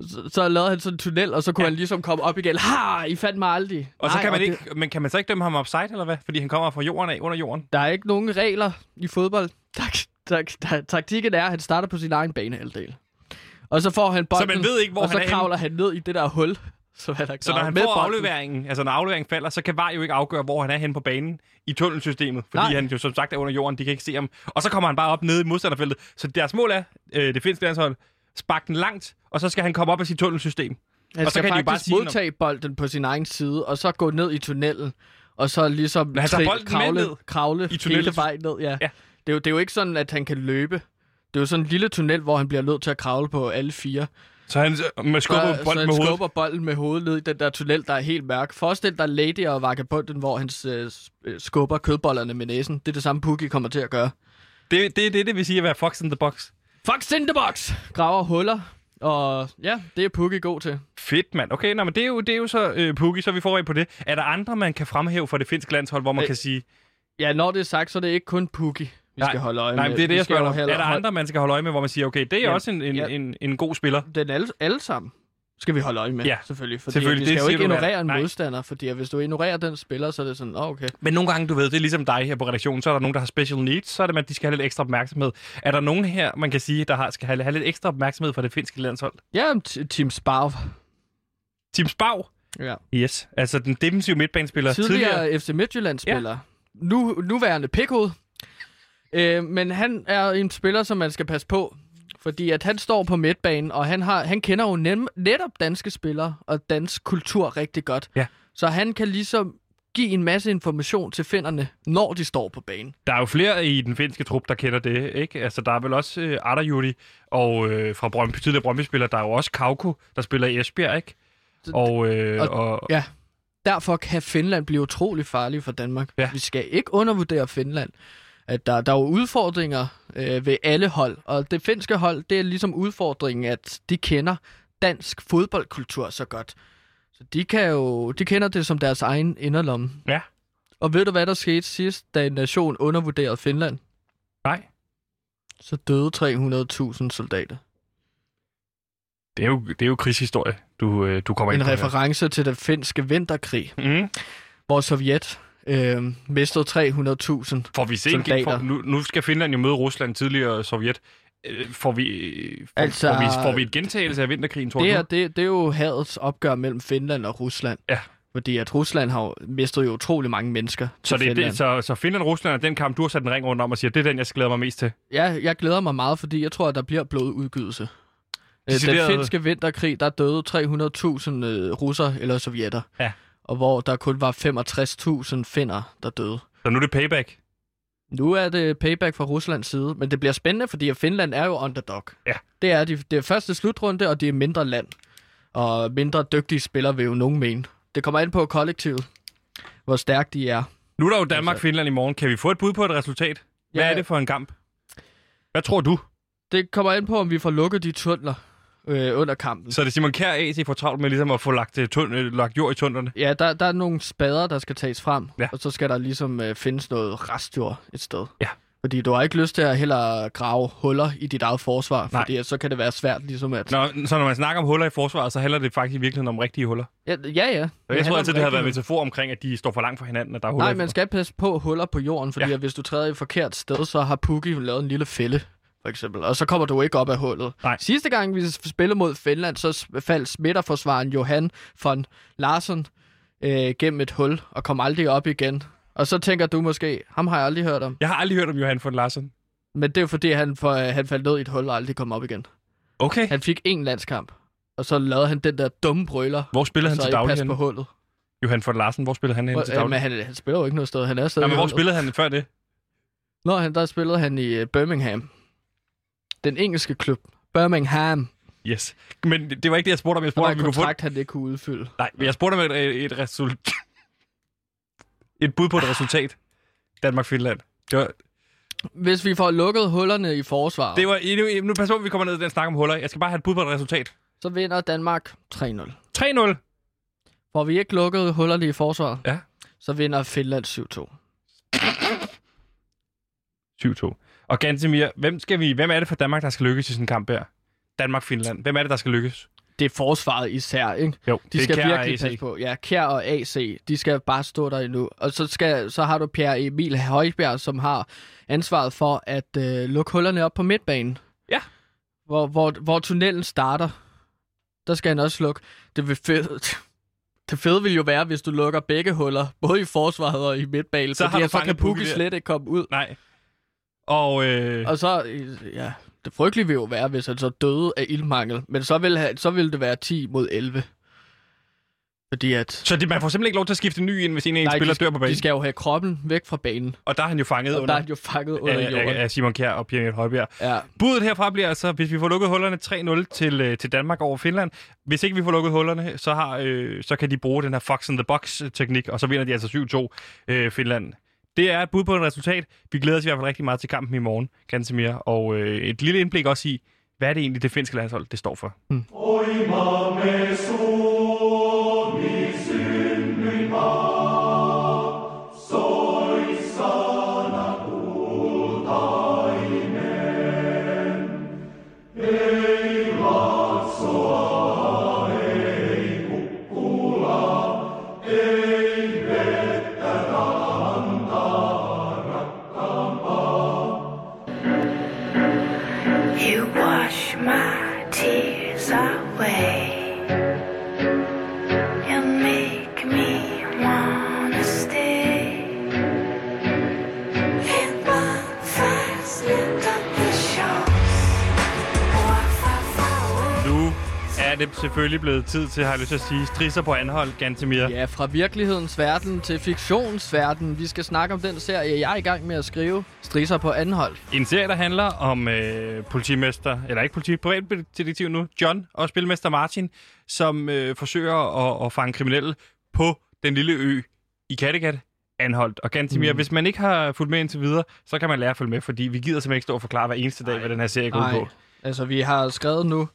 Så, så lavede han sådan en tunnel, og så kunne Ja. han ligesom komme op igen. Ha! I fandt mig aldrig. Og så Nej, kan man det- ikke, men kan man så ikke dømme ham offside, eller hvad? Fordi han kommer fra jorden af, under jorden. Der er ikke nogen regler i fodbold. Tak, tak, tak, taktikken er, at han starter på sin egen banehalvdel. Og så får han bolden, man ved ikke, hvor og han så er kravler han ned i det der hul. Så, er Så når han med får bolden. afleveringen, altså når afleveringen falder, så kan VAR jo ikke afgøre, hvor han er henne på banen i tunnelsystemet. Fordi Nej. han jo som sagt er under jorden, de kan ikke se ham. Og så kommer han bare op nede i modstanderfeltet. Så deres mål er, øh, det finske landshold, spark den langt, og så skal han komme op af sit tunnelsystem. Han Og så skal kan de faktisk bare sige, modtage bolden på sin egen side, og så gå ned i tunnelen, og så ligesom han med kravle, ned kravle i hele vejen ned. Ja. Ja. Det, er jo, det er jo ikke sådan, at han kan løbe. Det er jo sådan en lille tunnel, hvor han bliver nødt til at kravle på alle fire. Så han med skubber så, så bolden han med hovedet. skubber bolden med hovedet ned i den der tunnel, der er helt mørk. Forestil dig Lady og Vagabunden, hvor han øh, øh, skubber kødbollerne med næsen. Det er det samme, Pukki kommer til at gøre. Det, det er det, det vil sige at være fox in the box. Fox in the box! Graver huller. Og ja, det er Pukki god til. Fedt, mand. Okay, nå, men det er jo, det er jo så øh, Pukki, så vi får på det. Er der andre, man kan fremhæve for det finske landshold, hvor man Øh, kan sige... Ja, når det er sagt, så er det ikke kun Pukki, vi Nej, skal holde øje Nej, med. men det er det, Vi jeg spørger jo dig Er der andre, man skal holde øje med, hvor man siger, okay, det er Jamen, også en, en, ja. en, en god spiller? Den alle, alle sammen skal vi holde øje med, Ja, selvfølgelig. Fordi selvfølgelig. vi Det skal jo siger ikke ignorere ja. en Nej. modstander, fordi hvis du ignorerer den spiller, så er det sådan, oh, okay. Men nogle gange, du ved, det er ligesom dig her på redaktionen, så er der nogen, der har special needs, så er det, at de skal have lidt ekstra opmærksomhed. Er der nogen her, man kan sige, der har, skal have, have lidt ekstra opmærksomhed for det finske landshold? Ja, Team Sparv. Team Spav? Ja. Yes. Altså den defensive midtbanespiller. Tidligere, tidligere FC Midtjylland-spiller. Ja. Nu, nuværende pikhoved. Øh, men han er en spiller, som man skal passe på. Fordi at han står på midtbanen, og han, har, han kender jo nem, netop danske spillere og dansk kultur rigtig godt. Ja. Så han kan ligesom give en masse information til finderne, når de står på banen. Der er jo flere i den finske trup, der kender det, ikke? Altså, der er vel også øh, Arda og øh, fra Brøndby, tidligere Brøndby-spiller, der er jo også Kauko, der spiller i Esbjerg, ikke? Og, øh, og, og- Ja. Derfor kan Finland blive utrolig farlig for Danmark. Ja. Vi skal ikke undervurdere Finland. At der, der er jo udfordringer øh, ved alle hold, og det finske hold, det er ligesom udfordringen, at de kender dansk fodboldkultur så godt. Så de, kan jo, de kender det som deres egen inderlomme. Ja. Og ved du, hvad der skete sidst, da en nation undervurderede Finland? nej, Så døde 300.000 soldater. det er jo, det er jo krigshistorie, du, øh, du kommer ind En på. her. reference til den finske vinterkrig, Mm. hvor Sovjet øh, mistede 300.000 Får vi se Soldater. for, nu, nu skal Finland jo møde Rusland tidligere Sovjet. Øh, Får vi, får, Altså- får, vi, får vi et gentagelse af vinterkrigen, tror Det, her, det, det er jo hadets opgør mellem Finland og Rusland. Ja. Fordi at Rusland har mistet jo utrolig mange mennesker til Så, det, er Finland. det, så, så Finland og Rusland er den kamp, du har sat en ring rundt om og siger, det er den, jeg glæder mig mest til. Ja, jeg glæder mig meget, fordi jeg tror, at der bliver blodudgydelse. Øh, Den Decideret- finske vinterkrig, der døde 300.000 øh, russer eller sovjetter. Ja. Og hvor der kun var 65.000 finner, der døde. Så nu er det payback. Nu er det payback fra Ruslands side, men det bliver spændende, fordi at Finland er jo underdog. Ja. Det er, de, det er første slutrunde, og det er mindre land. Og mindre dygtige spillere vil jo nogen mene. Det kommer ind på kollektivet, hvor stærkt de er. Nu er der jo Danmark-Finland i morgen. Kan vi få et bud på et resultat? Hvad Ja. er det for en kamp? Hvad tror du? Det kommer ind på, om vi får lukket de tunneler øh, under kampen. Så er det Simon Kjær AC får travlt med ligesom at få lagt, øh, tund, øh, lagt jord i tunderne. Ja, der, der er nogle spader, der skal tages frem, Ja. og så skal der ligesom øh, findes noget restjord et sted. Ja. Fordi du har ikke lyst til at heller grave huller i dit eget forsvar, Nej. fordi så kan det være svært ligesom at... Når, så når man snakker om huller i forsvaret, så handler det faktisk i virkeligheden om rigtige huller. Ja, ja. ja. Jeg handler tror altid, det har været metafor omkring, at de står for langt fra hinanden, at der er huller Nej, man skal passe på huller på jorden, fordi Ja. ja. at hvis du træder i et forkert sted, så har Pukki lavet en lille fælde, for eksempel. Og så kommer du ikke op af hullet. Nej. Sidste gang, vi spillede mod Finland, så faldt smitterforsvaren Johan von Larsen øh, gennem et hul og kom aldrig op igen. Og så tænker du måske, ham har jeg aldrig hørt om. Jeg har aldrig hørt om Johan von Larsen. Men det er fordi, han, for, han faldt ned i et hul og aldrig kom op igen. Okay. Han fik én landskamp, og så lavede han den der dumme brøler. Hvor spillede han til daglig på hullet. Johan von Larsen, hvor spillede han henne til øh, daglig? men han, han spiller jo ikke noget sted. Han er stadig Nej, men hvor spillede han før det? Nå, han, der spillede han i uh, Birmingham. Den engelske klub. Birmingham. Yes. Men det var ikke det, jeg spurgte om. Jeg Der var spurgte, om en vi kunne få... kontrakt, han ikke kunne udfylde. Nej, men jeg spurgte om et, et resultat. et bud på et resultat. Danmark-Finland. Det var, Hvis vi får lukket hullerne i forsvaret, det var endnu, nu pas på, vi kommer ned i den snak om huller. Jeg skal bare have et bud på et resultat. så vinder Danmark 3-0. 3-0. Får vi ikke lukket hullerne i forsvaret, Ja. så vinder Finland 7-2. 7-2. Og Gantemir, hvem, skal vi, hvem er det for Danmark, der skal lykkes i sådan en kamp her? Danmark-Finland. Hvem er det, der skal lykkes? Det er forsvaret især, ikke? Jo, De skal Kjær virkelig passe på. Ja, Kjær og AC, de skal bare stå der endnu. Og så, skal, så har du Pierre Emil Højbjerg, som har ansvaret for at øh, lukke hullerne op på midtbanen. Ja. Hvor, hvor, hvor tunnelen starter, der skal han også lukke. Det vil fede, det fede vil jo være, hvis du lukker begge huller, både i forsvaret og i midtbanen. Så Så, har fordi du så kan Pukki slet ikke komme ud. Nej. Og, øh, Og så, øh, ja, det frygtelige vil jo være, hvis han så døde af ildmangel. Men så vil, han- så vil det være 10 mod 11. Fordi at... så det, man får simpelthen ikke lov til at skifte en ny ind, hvis en af ens de, dør på banen. de skal jo have kroppen væk fra banen. Og der er han jo fanget Og der under, er han jo fanget under af, jorden. af, af Simon Kjær og Pierre Højbjerg. Ja. Budet herfra bliver altså, hvis vi får lukket hullerne 3-0 til, øh, til Danmark over Finland. Hvis ikke vi får lukket hullerne, så, har, øh, så kan de bruge den her Fox in the Box-teknik, og så vinder de altså 7-2 øh, Finland. Det er et bud på et resultat. Vi glæder os i hvert fald rigtig meget til kampen i morgen, Gantemir. Og øh, et lille indblik også i, hvad er det egentlig, det finske landshold det står for. You selvfølgelig blevet tid til, har jeg lyst til at sige, strisser på anhold, Gantemir. ja, fra virkelighedens verden til fiktionsverden. Vi skal snakke om den serie, jeg er i gang med at skrive. Strisser på anhold. En serie, der handler om øh, politimester, eller ikke politi, privatdetektiv nu, John og spilmester Martin, som øh, forsøger at, at fange kriminelle på den lille ø i Kattegat, Anholdt. Og Gantimir, mm. hvis man ikke har fulgt med indtil videre, så kan man lære at følge med, fordi vi gider simpelthen ikke stå og forklare hver eneste dag, hvad den her serie går ud på. altså vi har skrevet nu...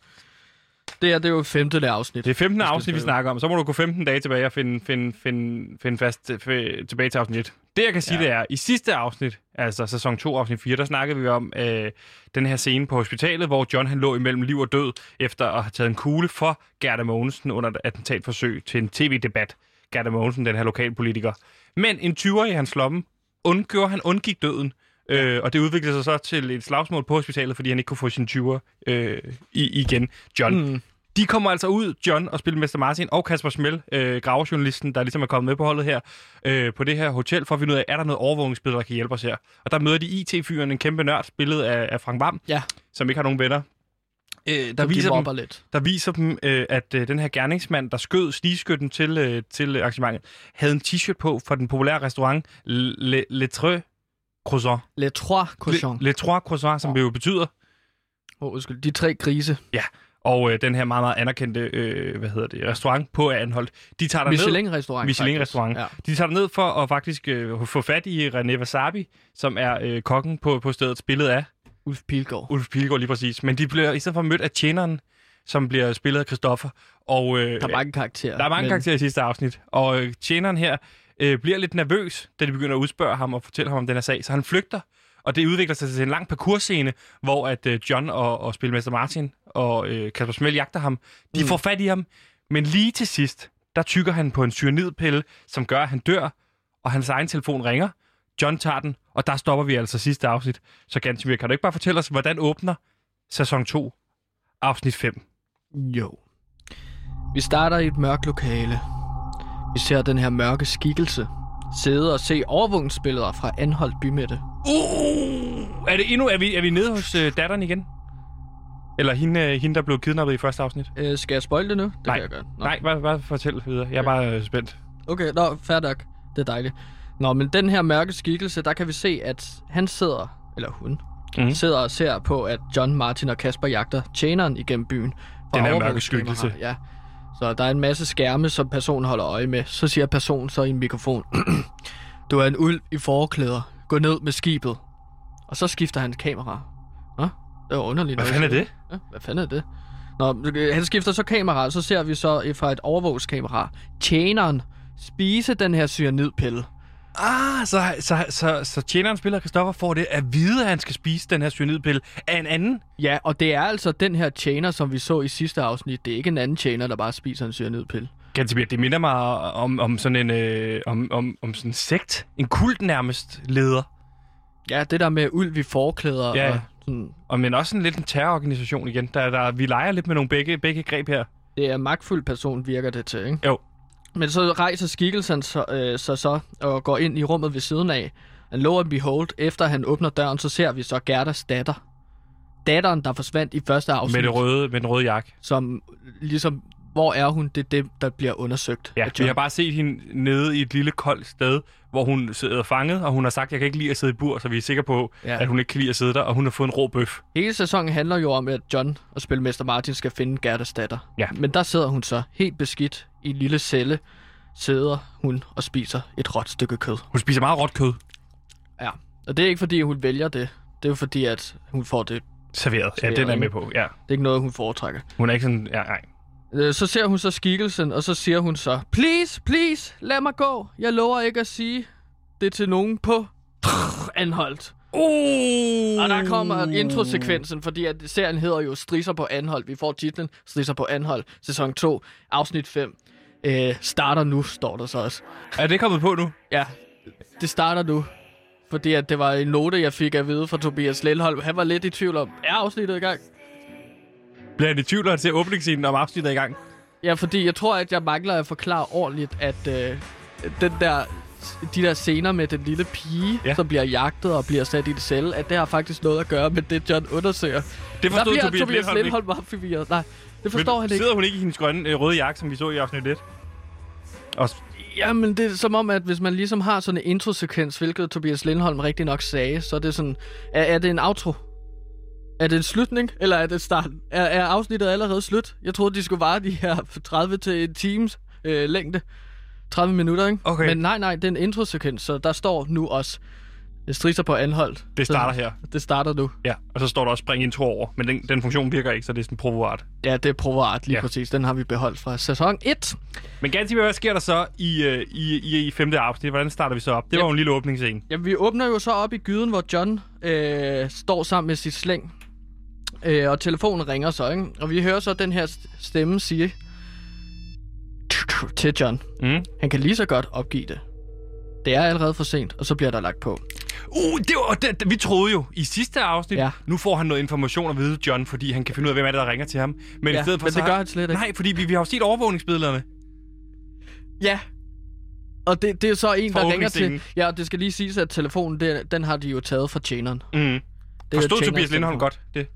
Det her, det er jo femte afsnit. Det er 15. Vi skal afsnit, vi snakker om. Så må du gå 15 dage tilbage og finde, finde, finde, finde fast f- tilbage til afsnit 1. Det, jeg kan sige, Ja. det er, i sidste afsnit, altså sæson 2, afsnit 4, der snakkede vi om øh, den her scene på hospitalet, hvor John han lå imellem liv og død, efter at have taget en kugle for Gerda Mogensen under et attentatforsøg til en tv-debat. Gerda Mogensen, den her lokalpolitiker. Men en 20'er i hans lomme undgjorde, han undgik døden. Øh, og det udviklede sig så til et slagsmål på hospitalet, fordi han ikke kunne få sin 20'er øh, igen. John. Mm. De kommer altså ud, John og Spilmester Martin og Kasper Schmel, øh, gravejournalisten, der ligesom er kommet med på holdet her, øh, på det her hotel, for at finde ud af, er der noget overvågningsbillede, der kan hjælpe os her. Og der møder de IT-fyren, en kæmpe nørd, spillet af, af Frank Vam, Ja. som ikke har nogen venner. Øh, der, viser de dem, lidt. der viser dem, øh, at øh, den her gerningsmand, der skød snigskytten til, øh, til arrangementet, havde en t-shirt på fra den populære restaurant Le, Le Trois Croissant. Le Trois Cochon. Le, Le Trois Croissant, som jo betyder Oh, undskyld, de tre grise. og øh, den her meget, meget anerkendte øh, hvad hedder det, restaurant på Anholdt. De tager der ned. Michelin-restaurant. Michelin-restaurant. Ja. De tager ned for at faktisk øh, få fat i René Wasabi, som er øh, kokken på, på stedet, spillet af Ulf Pilgaard. Ulf Pilgaard lige præcis. Men de bliver i stedet for mødt af tjeneren som bliver spillet af Christoffer. Og, øh, Der er mange karakterer. der er mange men- karakterer i sidste afsnit, og øh, tjeneren her øh, bliver lidt nervøs, da de begynder at udspørge ham og fortælle ham om den her sag, så han flygter. Og det udvikler sig til en lang parcourscene, hvor at øh, John og, og Spilmester Martin og øh, Kasper Smell jagter ham. De mm. får fat i ham, men lige til sidst, der tykker han på en cyanidpille, som gør, at han dør, og hans egen telefon ringer. John tager den, og der stopper vi altså sidste afsnit. Så Gantemir, kan du ikke bare fortælle os, hvordan åbner sæson 2, afsnit 5? Jo. Vi starter i et mørkt lokale. Vi ser den her mørke skikkelse sidde og se overvågningsbilleder fra Anholdt bymidte. Uh, er, det endnu, er, vi, er vi nede hos øh, datteren igen? Eller hende, øh, hende, der blev kidnappet i første afsnit? Øh, skal jeg spoil det nu? Det Nej. kan jeg gøre. Nå. Nej, bare, bare fortæl videre. Jeg er bare øh, spændt. Okay, nå, fair nok. Det er dejligt. Nå, men den her mørke skikkelse, der kan vi se, at han sidder, eller hun, mm. sidder og ser på, at John, Martin og Kasper jagter tjeneren igennem byen. Den her mørke skikkelse. Ja. Så der er en masse skærme, som personen holder øje med. Så siger personen så i en mikrofon, du er en ulv i forklæder. Gå ned med skibet. Og så skifter han kamera. Nå, det var underligt. Hvad fanden er det? Ja, hvad fanden er det? Nå, øh, han skifter så kamera, så ser vi så fra et overvågskamera tjeneren spise den her cyanidpille. Ah, så, så, så, så tjeneren spiller Christoffer får det at vide, at han skal spise den her cyanidpille af en anden. Ja, og det er altså den her tjener, som vi så i sidste afsnit. Det er ikke en anden tjener, der bare spiser en cyanidpille. Gantemir, det minder mig om, om sådan en øh, om, om, om sådan en sekt. En kult nærmest leder. Ja, det der med ulv i forklæder Ja. og sådan, Og men også sådan lidt en terrororganisation igen. Der, der, vi leger lidt med nogle begge, begge greb her. det er en magtfuld person, virker det til, ikke? Jo. Men så rejser skikkelsen så, øh, så, så og går ind i rummet ved siden af. And lo and behold, efter han åbner døren, så ser vi så Gerdas datter. Datteren, der forsvandt i første afsnit. Med, det røde, med den røde jakke. som ligesom, hvor er hun? Det er det, der bliver undersøgt. Ja, vi har bare set hende nede i et lille koldt sted, hvor hun sidder fanget, og hun har sagt, at jeg kan ikke lide at sidde i bur, så vi er sikre på, Ja. ja. at hun ikke kan lide at sidde der, og hun har fået en rå bøf. Hele sæsonen handler jo om, at John og Spilmester Martin skal finde Gerdas datter. Ja. Men der sidder hun så helt beskidt i en lille celle, sidder hun og spiser et råt stykke kød. Hun spiser meget råt kød. Ja. Og det er ikke fordi, hun vælger det. Det er jo fordi, at hun får det. Serveret. Ja, Serveret, den er jeg ikke? med på. Ja. Det er ikke noget, hun foretrækker. Hun er ikke sådan... Ja, nej. Øh, Så ser hun så skikkelsen, og så siger hun så, Please, please, lad mig gå. Jeg lover ikke at sige det til nogen på anholdt. Uh! Og der kommer introsekvensen, fordi at serien hedder jo Strisser på anhold. Vi får titlen Strisser på anhold, sæson 2, afsnit 5. Øh, starter nu, står der så også. Er det kommet på nu? Ja, det starter nu. Fordi at det var en note, jeg fik at vide fra Tobias Lindholm. Han var lidt i tvivl om, er afsnittet i gang? Bliver han i tvivl, når han ser åbningsscenen om afsnittet er i gang? Ja, fordi jeg tror, at jeg mangler at forklare ordentligt, at øh, den der, de der scener med den lille pige, ja. Som bliver jagtet og bliver sat i det celle, at det har faktisk noget at gøre med det, John undersøger. Det Der forstod bliver Tobias, Tobias Lindholm meget forvirret. Nej, det forstår Men han ikke. Sidder hun ikke i hendes grønne øh, røde jakke, som vi så i afsnit 1? Og Jamen, det er som om, at hvis man ligesom har sådan en introsekvens, hvilket Tobias Lindholm rigtig nok sagde, så er det sådan, er, er det en outro? Er det en slutning, eller er det start? Er, er afsnittet allerede slut? Jeg troede, de skulle vare de her 30 til en times øh, længde. 30 minutter, ikke? Okay. Men nej, nej, det er en introsekvens, så der står nu også striser på anholdt. det starter her. Det starter nu. Ja, og så står der også spring intro over. Men den, den funktion virker ikke, så det er sådan provoart. Ja, det er provoart lige ja. Præcis. Den har vi beholdt fra sæson 1. Men ganske hvad sker der så i, øh, i, i, i femte afsnit? Hvordan starter vi så op? Det var jo en lille åbningsscene. Jamen, vi åbner jo så op i gyden, hvor John øh, står sammen med sit slæng. Øh, og telefonen ringer så, ikke? Og vi hører så den her st- stemme sige til John. Mm. Han kan lige så godt opgive det. Det er allerede for sent, og så bliver der lagt på. Uh, det var, det, det, vi troede jo i sidste afsnit, Ja. nu får han noget information at vide, John, fordi han kan finde ud af, hvem er det, der ringer til ham. Men Ja, i stedet for men så det gør han slet ikke. Nej, fordi vi, vi har jo set overvågningsbillederne. Ja. Og det, det er så en, der ringer til... Ja, og det skal lige siges, at telefonen, det, den har de jo taget fra tjeneren. Mm. Det Forstod Tobias Lindholm godt det?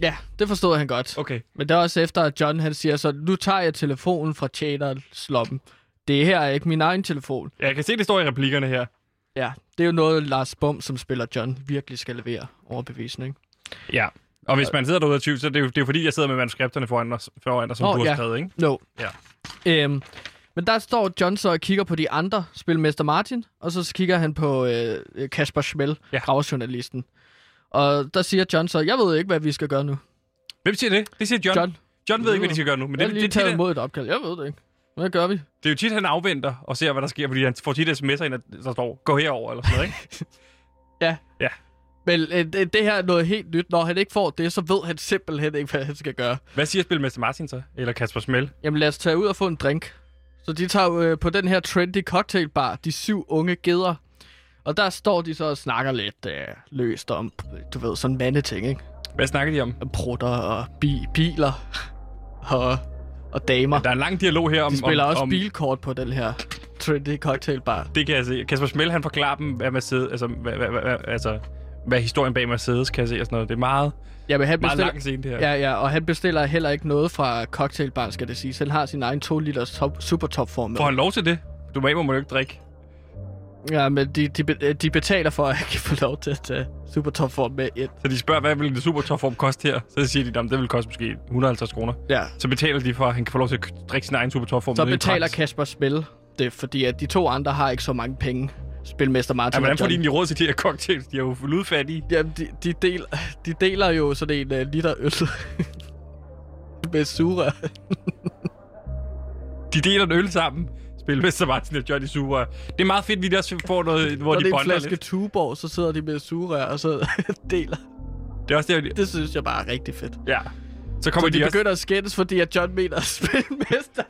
Ja, det forstod han godt. Okay. Men det er også efter, at John han siger så, nu tager jeg telefonen fra tjenerens lomme. Det her er ikke min egen telefon. Ja, jeg kan se, det står i replikkerne her. Ja, det er jo noget, Lars Bum, som spiller John, virkelig skal levere overbevisende, ikke? Ja. Og hvis man sidder derude og tvivl, så er det jo, det er jo fordi, jeg sidder med manuskripterne foran dig, foran dig som Åh, du har ja. skrevet, ikke? No. Ja. Øhm, men der står John så og kigger på de andre, spilmester Martin, og så kigger han på øh, Kasper Schmel. Ja. gravjournalisten. Og der siger John så, jeg ved ikke, hvad vi skal gøre nu. Hvem siger det? Det siger John. John. John ved ikke, hvad de skal gøre nu. Men Jeg det, har lige det, det, taget det, imod et opkald. Jeg ved det ikke. Hvad gør vi? det er jo tit, han afventer og ser, hvad der sker, fordi han får tit sms'er ind, der står, gå herover eller sådan noget, ikke? Ja. Ja. Men øh, det, det her er noget helt nyt. Når han ikke får det, så ved han simpelthen ikke, hvad han skal gøre. Hvad siger Spilmester Martin så? Eller Kasper Smell? Jamen lad os tage ud og få en drink. Så de tager øh, på den her trendy cocktailbar, de syv unge geder. Og der står de så og snakker lidt øh, løst om, du ved, sådan mandeting, ikke? Hvad snakker de om? Prutter og bi- biler og, og damer. Der er en lang dialog her om... De spiller om, også om, bilkort på den her trendy cocktailbar. Det kan jeg se. Kasper Smell, han forklarer dem, hvad Mercedes, altså, hvad, hvad, hvad, altså, hvad historien bag Mercedes kan jeg se og sådan noget. Det er meget, Ja, men han meget bestiller, lang scene, det her. ja, ja, og han bestiller heller ikke noget fra cocktailbaren, skal det sige. Han har sin egen 2 liters top, super top form med. Får han lov til det? Du må ikke, må jo ikke drikke. Ja, men de, de, de betaler for, at jeg kan få lov til at tage super med ind. Så de spørger, hvad vil det super topform koste her? Så siger de, at det vil koste måske 150 kroner. Ja. Så betaler de for, at han kan få lov til at drikke sin egen super topform. Så betaler. Kasper Spil det, fordi at de to andre har ikke så mange penge. Spilmester Martin Ja, hvordan får de egentlig råd til de her cocktails? De er jo ludfattige. Jamen, de, de, del, de deler jo sådan en uh, liter øl med sura. De deler en øl sammen. Spilmester Martin og Johnny Sura. Det er meget fedt, vi også får noget, hvor Når de det er en flaske lidt. Tuborg, så sidder de med sura og så deler. Det er også det, Det synes jeg bare er rigtig fedt. ja. Så Så kommer de, de, også... begynder at skændes, fordi at John mener, at spilmester...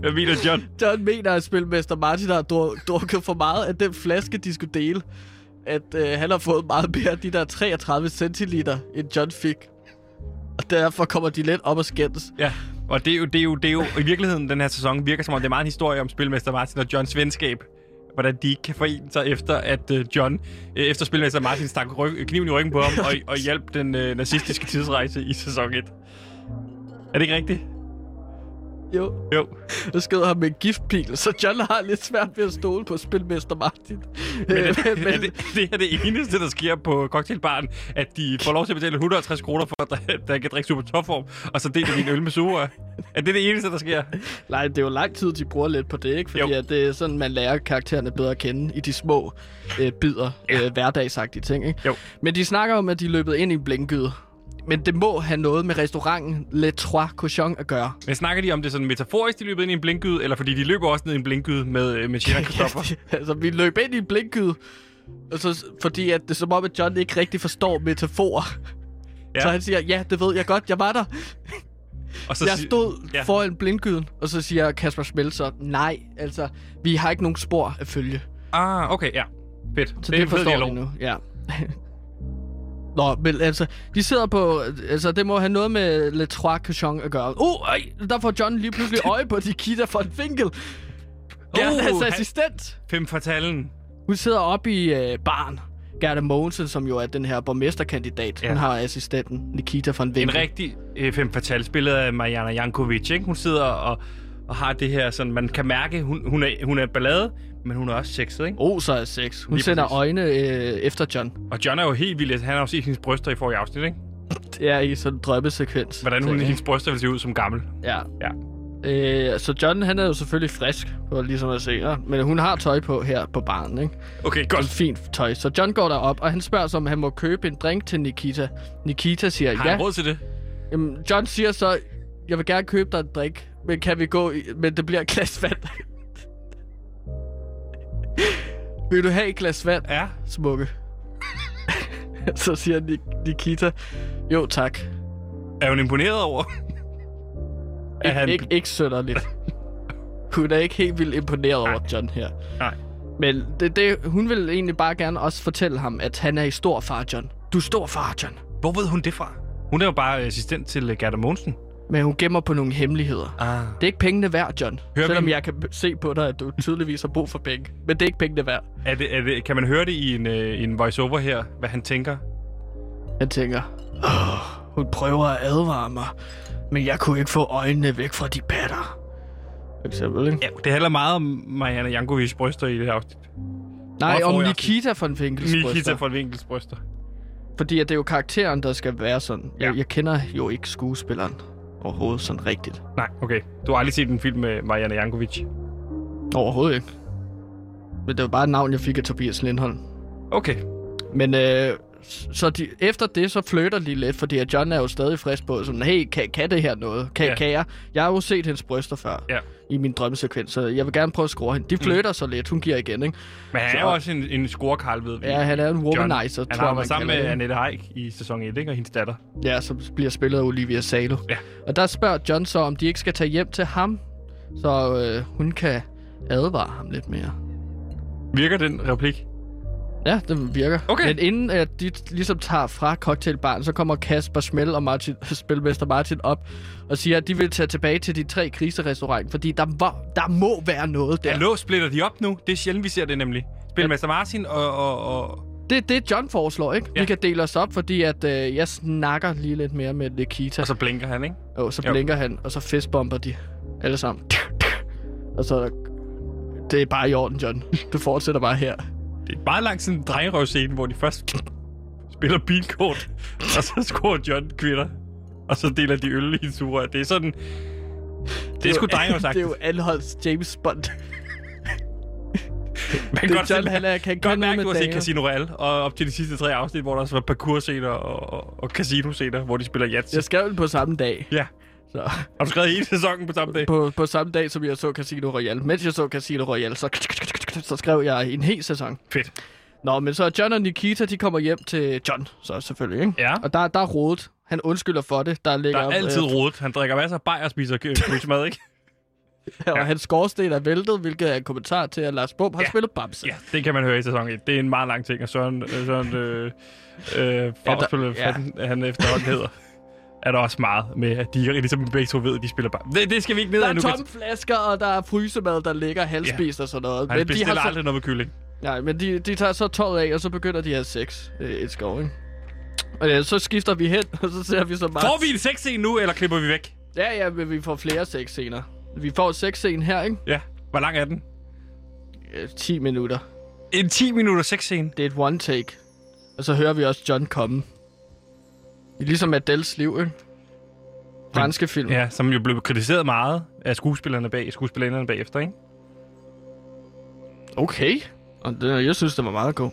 Hvad mener John? John mener, at spilmester Martin har dru- drukket for meget af den flaske, de skulle dele. At øh, han har fået meget mere af de der 33 centiliter, end John fik. Og derfor kommer de lidt op og skændes. Ja, og det er, jo, det, er jo, det er jo i virkeligheden, den her sæson virker som om, det er meget en historie om Spilmester Martin og Johns venskab. Hvordan de ikke kan forene sig efter, at uh, John, øh, efter Spilmester Martin stak ryg, kniven i ryggen på ham og, og hjalp den øh, nazistiske tidsrejse i sæson 1. Er det ikke rigtigt? Jo, Jo. der skød ham med en giftpil, så John har lidt svært ved at stole på spilmester Martin. Men, Øh, er, det, er det, det er det eneste, der sker på cocktailbaren, at de får lov til at betale 150 kroner for, at der, kan drikke super topform, og så deler de en øl med suger. Er det det eneste, der sker? Nej, det er jo lang tid, de bruger lidt på det, ikke? Fordi Jo. at det er sådan, man lærer karaktererne bedre at kende i de små øh, bidder, ja. øh, hverdagsagtige ting, ikke? Jo. Men de snakker om, at de løbet ind i en. Men det må have noget med restauranten Le Trois Cochons at gøre. Men snakker de om det sådan metaforisk, de løber ind i en blinkgyde, eller fordi de løber også ned i en blinkgyde med, øh, med Gina Christoffer? altså, vi løb ind i en blinkgyde, og så, fordi at det er som om, at John ikke rigtig forstår metaforer. Ja. Så han siger, ja, det ved jeg godt, jeg var der. Og så Jeg stod Ja. foran blinkgyden, og så siger Kasper Smell så, nej, altså, vi har ikke nogen spor at følge. Ah, okay, ja. Fedt. Så det, det, forstår de nu, ja. Nå, men altså, de sidder på... Altså, det må have noget med Le Trois Cochons at gøre. Uh, ej, der får John lige pludselig øje på Nikita von Finkel. Ja, Uh, hans han- assistent. Fem fatalen. Hun sidder oppe i øh, baren. Gerda Mogensen, som jo er den her borgmesterkandidat. Ja. Hun har assistenten Nikita von Winkel. En rigtig øh, fem fatale spillet af Mariana Jankovic, ikke? Hun sidder og, og har det her sådan, man kan mærke, hun, hun, er, hun er ballade, men hun er også sexet, ikke? Oh, så er sex. Hun Lige sender præcis. øjne øh, efter John. Og John er jo helt vild. Han har jo set hendes bryster i forrige afsnit, ikke? Det er i sådan en drømmesekvens. Hvordan hun, hendes bryster vil se ud som gammel. Ja. Ja. Øh, så John, han er jo selvfølgelig frisk, på ligesom at se. Ja. Men hun har tøj på her på baren, ikke? Okay, Godt. Fint tøj. Så John går derop, og han spørger så, om han må købe en drink til Nikita. Nikita siger Har ja. han råd til det? Jamen, John siger så, jeg vil gerne købe dig en drink, men kan vi gå i... Men det bliver et glas vand. vil du have et glas vand, Ja. smukke? så siger Nik- Nikita, jo tak. Er hun imponeret over? Er Ik- han- ikke, ikke sønderligt. Hun er ikke helt vildt imponeret over John her. Nej. Men det, det, hun vil egentlig bare gerne også fortælle ham, at han er i stor far, John. Du er stor far, John. Hvor ved hun det fra? Hun er jo bare assistent til øh, Gerda Mogensen. Men hun gemmer på nogle hemmeligheder. Ah. Det er ikke pengene værd, John. Hører Selvom vi- jeg kan se på dig, at du tydeligvis har brug for penge. Men det er ikke pengene værd. Er det, er det, kan man høre det i en, øh, en voice-over her, hvad han tænker? Han tænker, Åh, hun prøver at advare mig, men jeg kunne ikke få øjnene væk fra de patter. For eksempel, ikke? Ja, det handler meget om Mariana Jankovics bryster i det her afsnit. Nej, Og om Nikita von Nikita bryster. von Winkels bryster. Fordi at det er jo karakteren, der skal være sådan. Jeg, Ja. jeg kender jo ikke skuespilleren overhovedet sådan rigtigt. Nej, okay. Du har aldrig set en film med Mariana Jankovic. Overhovedet ikke. Men det var bare et navn, jeg fik af Tobias Lindholm. Okay. Men øh, så de, efter det, så flytter de lidt, fordi at John er jo stadig frisk på, sådan, hey, kan, kan det her noget? Kan, Ja. kan jeg? Jeg har jo set hendes bryster før Ja. i min drømmesekvens, så jeg vil gerne prøve at score hende. De flytter mm. så lidt, hun giver igen, ikke? Men han Så- er jo også en, en scorekarl, ved vi. Ja, han er en John. womanizer, Han tror har jeg, man været sammen med det. Annette Haik i sæson 1, ikke? Og hendes datter. Ja, som bliver spillet af Olivia Salo. Ja. Og der spørger John så, om de ikke skal tage hjem til ham, så øh, hun kan advare ham lidt mere. Virker den replik? Ja, den virker. Okay. Men inden at de ligesom tager fra cocktailbaren, så kommer Kasper Smell og Martin, spilmester Martin op og siger, at de vil tage tilbage til de tre kriserestauranter, fordi der, var, der må være noget der. Hallo, splitter de op nu? Det er sjældent, vi ser det nemlig. Spilmester Martin og... og, og... Det er det, John foreslår, ikke? Ja. Vi kan dele os op, fordi at øh, jeg snakker lige lidt mere med Nikita. Og så blinker han, ikke? Og så Jo. blinker han, og så fistbomber de alle sammen. Og så... Det er bare i orden, John. Du fortsætter bare her. Det er meget langt sådan en drengerøvscene, hvor de først spiller bilkort, og så scorer John kvinder. Og så deler de øl i en sugerør. Det er sådan... Det er sgu drengerøvsagt. Det er jo Anholds James Bond. Man kan det er godt, John, han er- kan godt mærke, med du har set. Casino Royale, og op til de sidste tre afsnit, hvor der også var parkour-scener og, og, og casino-scener, hvor de spiller Yahtzee. Jeg skrev den på samme dag. Ja. Så Har du skrevet hele sæsonen på samme dag? på, på samme dag, som jeg så Casino Royale. Mens jeg så Casino Royale, så, så skrev jeg en hel sæson. Fedt. Nå, men så John og Nikita, de kommer hjem til John, så selvfølgelig, ikke? Ja. Og der, der er rodet. Han undskylder for det. Der, ligger, Der er altid øh, rodet. Han drikker masser af bajer og spiser kødsmad, ikke? Og hans skorsten er væltet, hvilket er en kommentar til, at Lars Bum har Ja. spillet Bamse. Ja, det kan man høre i sæson 1. Det er en meget lang ting, og Søren, øh, Søren øh, øh, ja. ja. han efterhånden hedder, er der også meget med, at de ligesom begge to ved, at de spiller bare. Det, det skal vi ikke ned Der er nu. tomme flasker, og der er frysemad, der ligger halvspist og sådan noget. Han de bestiller så, aldrig noget med kylling. nej, men de, de tager så tøjet af, og så begynder de at have sex. Øh, et skov, ikke? Og ja, så skifter vi hen, og så ser vi så meget... Får vi en sexscene nu, eller klipper vi væk? Ja, ja, men vi får flere sexscener. Vi får en sexscene her, ikke? Ja. Hvor lang er den? Øh, 10 minutter. En 10 minutter sexscene. Det er et one take. Og så hører vi også John komme. Ligesom Adels liv, ikke? Franske film. Ja, som jo blev kritiseret meget af skuespillerne bag, skuespillerne bagefter, ikke? Okay. Og det, jeg synes, det var meget god.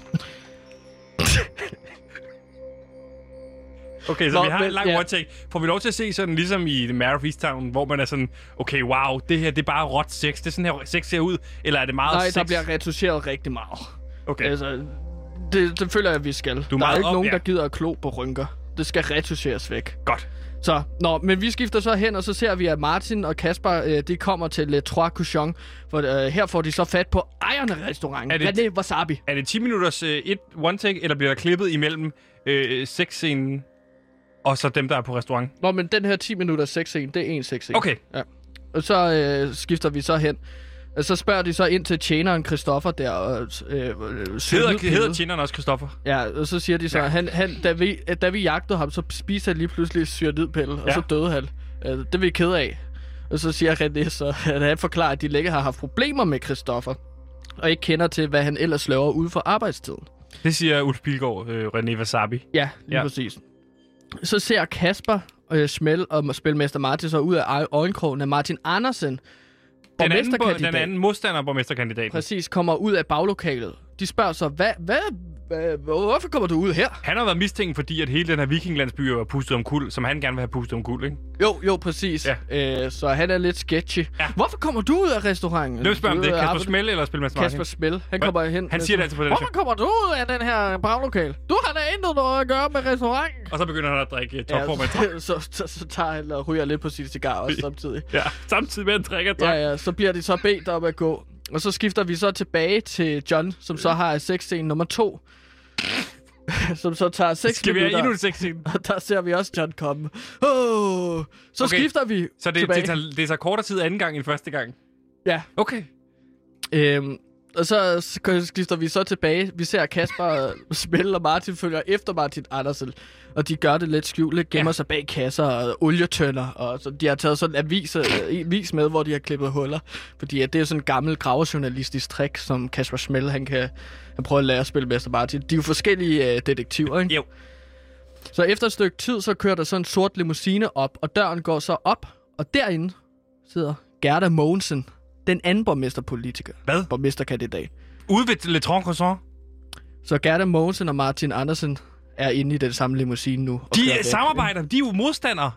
Okay, så Nå, vi har en lang ja. take. Får vi lov til at se sådan, ligesom i The Mare of Easttown, hvor man er sådan, okay, wow, det her, det er bare råt sex. Det er sådan her, sex ser ud. Eller er det meget Nej, sex? der bliver retuscheret rigtig meget. Okay. Altså, det, det føler jeg, at vi skal. Du er der er ikke op, nogen, ja. der gider at klo på rynker. Det skal retuscheres væk. Godt. Så, nå, men vi skifter så hen, og så ser vi, at Martin og Kasper, øh, de kommer til Le Trois Cochons. For øh, her får de så fat på ejerne af restauranten. Er det- René Wasabi. Er det 10 minutters øh, et one take, eller bliver der klippet imellem øh, sexscenen og så dem, der er på restaurant? Nå, men den her 10 minutter sexscene, det er en sexscene. Okay. Ja. Og så øh, skifter vi så hen. Og så spørger de så ind til tjeneren Christoffer der. Og, øh, øh, Hedder, hedder tjeneren også Christoffer? Ja, og så siger de så, Ja. han, han, da, vi, da vi jagtede ham, så spiste han lige pludselig cyanidpille, og Ja. så døde han. Øh, det er vi ked af. Og så siger René så, at han forklarer, at de længe har haft problemer med Christoffer, og ikke kender til, hvad han ellers laver ude for arbejdstiden. Det siger Ulf Pilgaard, øh, René Wasabi. Ja, lige Ja. præcis. Så ser Kasper øh, Smell og spilmester Martin så ud af øjenkrogen af Martin Andersen, Den anden, den anden modstander borgmesterkandidat. Præcis, kommer ud af baglokalet. De spørger så, hvad, hvad, hvorfor kommer du ud her? Han har været mistænkt, fordi at hele den her vikinglandsby var pustet om kul, som han gerne vil have pustet om kul, ikke? Jo, jo, præcis. Ja. Øh, så han er lidt sketchy. Ja. Hvorfor kommer du ud af restauranten? Hvem spørger om det? Kasper Smell eller Spilmester Martin? Kasper Smell. Han Hvad? kommer hen. Han siger det altid på den Hvorfor kommer du ud af den her baglokal? Du har da intet noget at gøre med restauranten. Og så begynder han at drikke topformand. Ja, så, så, så, tager han og ryger lidt på sin cigar også samtidig. Ja, samtidig med at han drikker Ja, druk. ja, så bliver de så bedt om at gå. Og så skifter vi så tilbage til John, som så har sexscene nummer to. Som så tager 6 Skal vi have minutter. endnu en sexscene? Og der ser vi også John komme. Oh, så Okay, skifter vi Så det, tilbage. det, tager, det tager kortere tid anden gang end første gang? Ja, Okay. Øhm, og så sk- skifter vi så tilbage. Vi ser Kasper spille, og Martin følger efter Martin Andersen. Og de gør det lidt skjult, gemmer Ja. sig bag kasser og olietønder. Og så de har taget sådan en avis, øh, avis med, hvor de har klippet huller. Fordi at det er sådan en gammel gravejournalistisk trick, som Kasper Schmel, han kan han prøver at lære at spille Mester Martin. De er jo forskellige øh, detektiver, ikke? Jo. Så efter et stykke tid, så kører der så en sort limousine op, og døren går så op. Og derinde sidder Gerda Mogensen, den anden borgmesterpolitiker. Hvad? Borgmesterkandidat. Ude ved Le Tronc? Så Gerda Mogensen og Martin Andersen er inde i den samme limousine nu. og De øh, samarbejder, de er jo modstandere.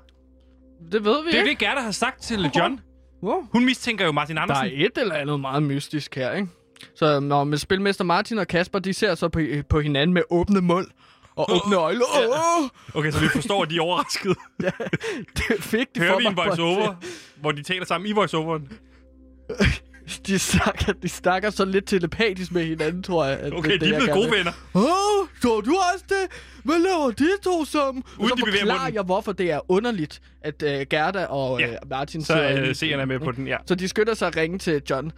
Det ved vi Det er ikke. det, Gerda har sagt til John. Wow. Hun mistænker jo Martin Der Andersen. er et eller andet meget mystisk her, ikke? Så når med spilmester Martin og Kasper, de ser så på, på hinanden med åbne mund og åbne øjne. Åh! Okay, så vi forstår, at de er overrasket. Det fik de Hører for vi en voice-over, hvor de taler sammen i voice-overen? De snakker, de snakker så lidt telepatisk med hinanden, tror jeg. At Okay, det, de er blevet gerne gode vil. venner. Åh, så du også det? Hvad laver de to sammen? Og Uden så forklarer munden. jeg, hvorfor det er underligt, at uh, Gerda og Ja. uh, Martin Så sidder er med på den, ja. Så de skynder sig at ringe til John.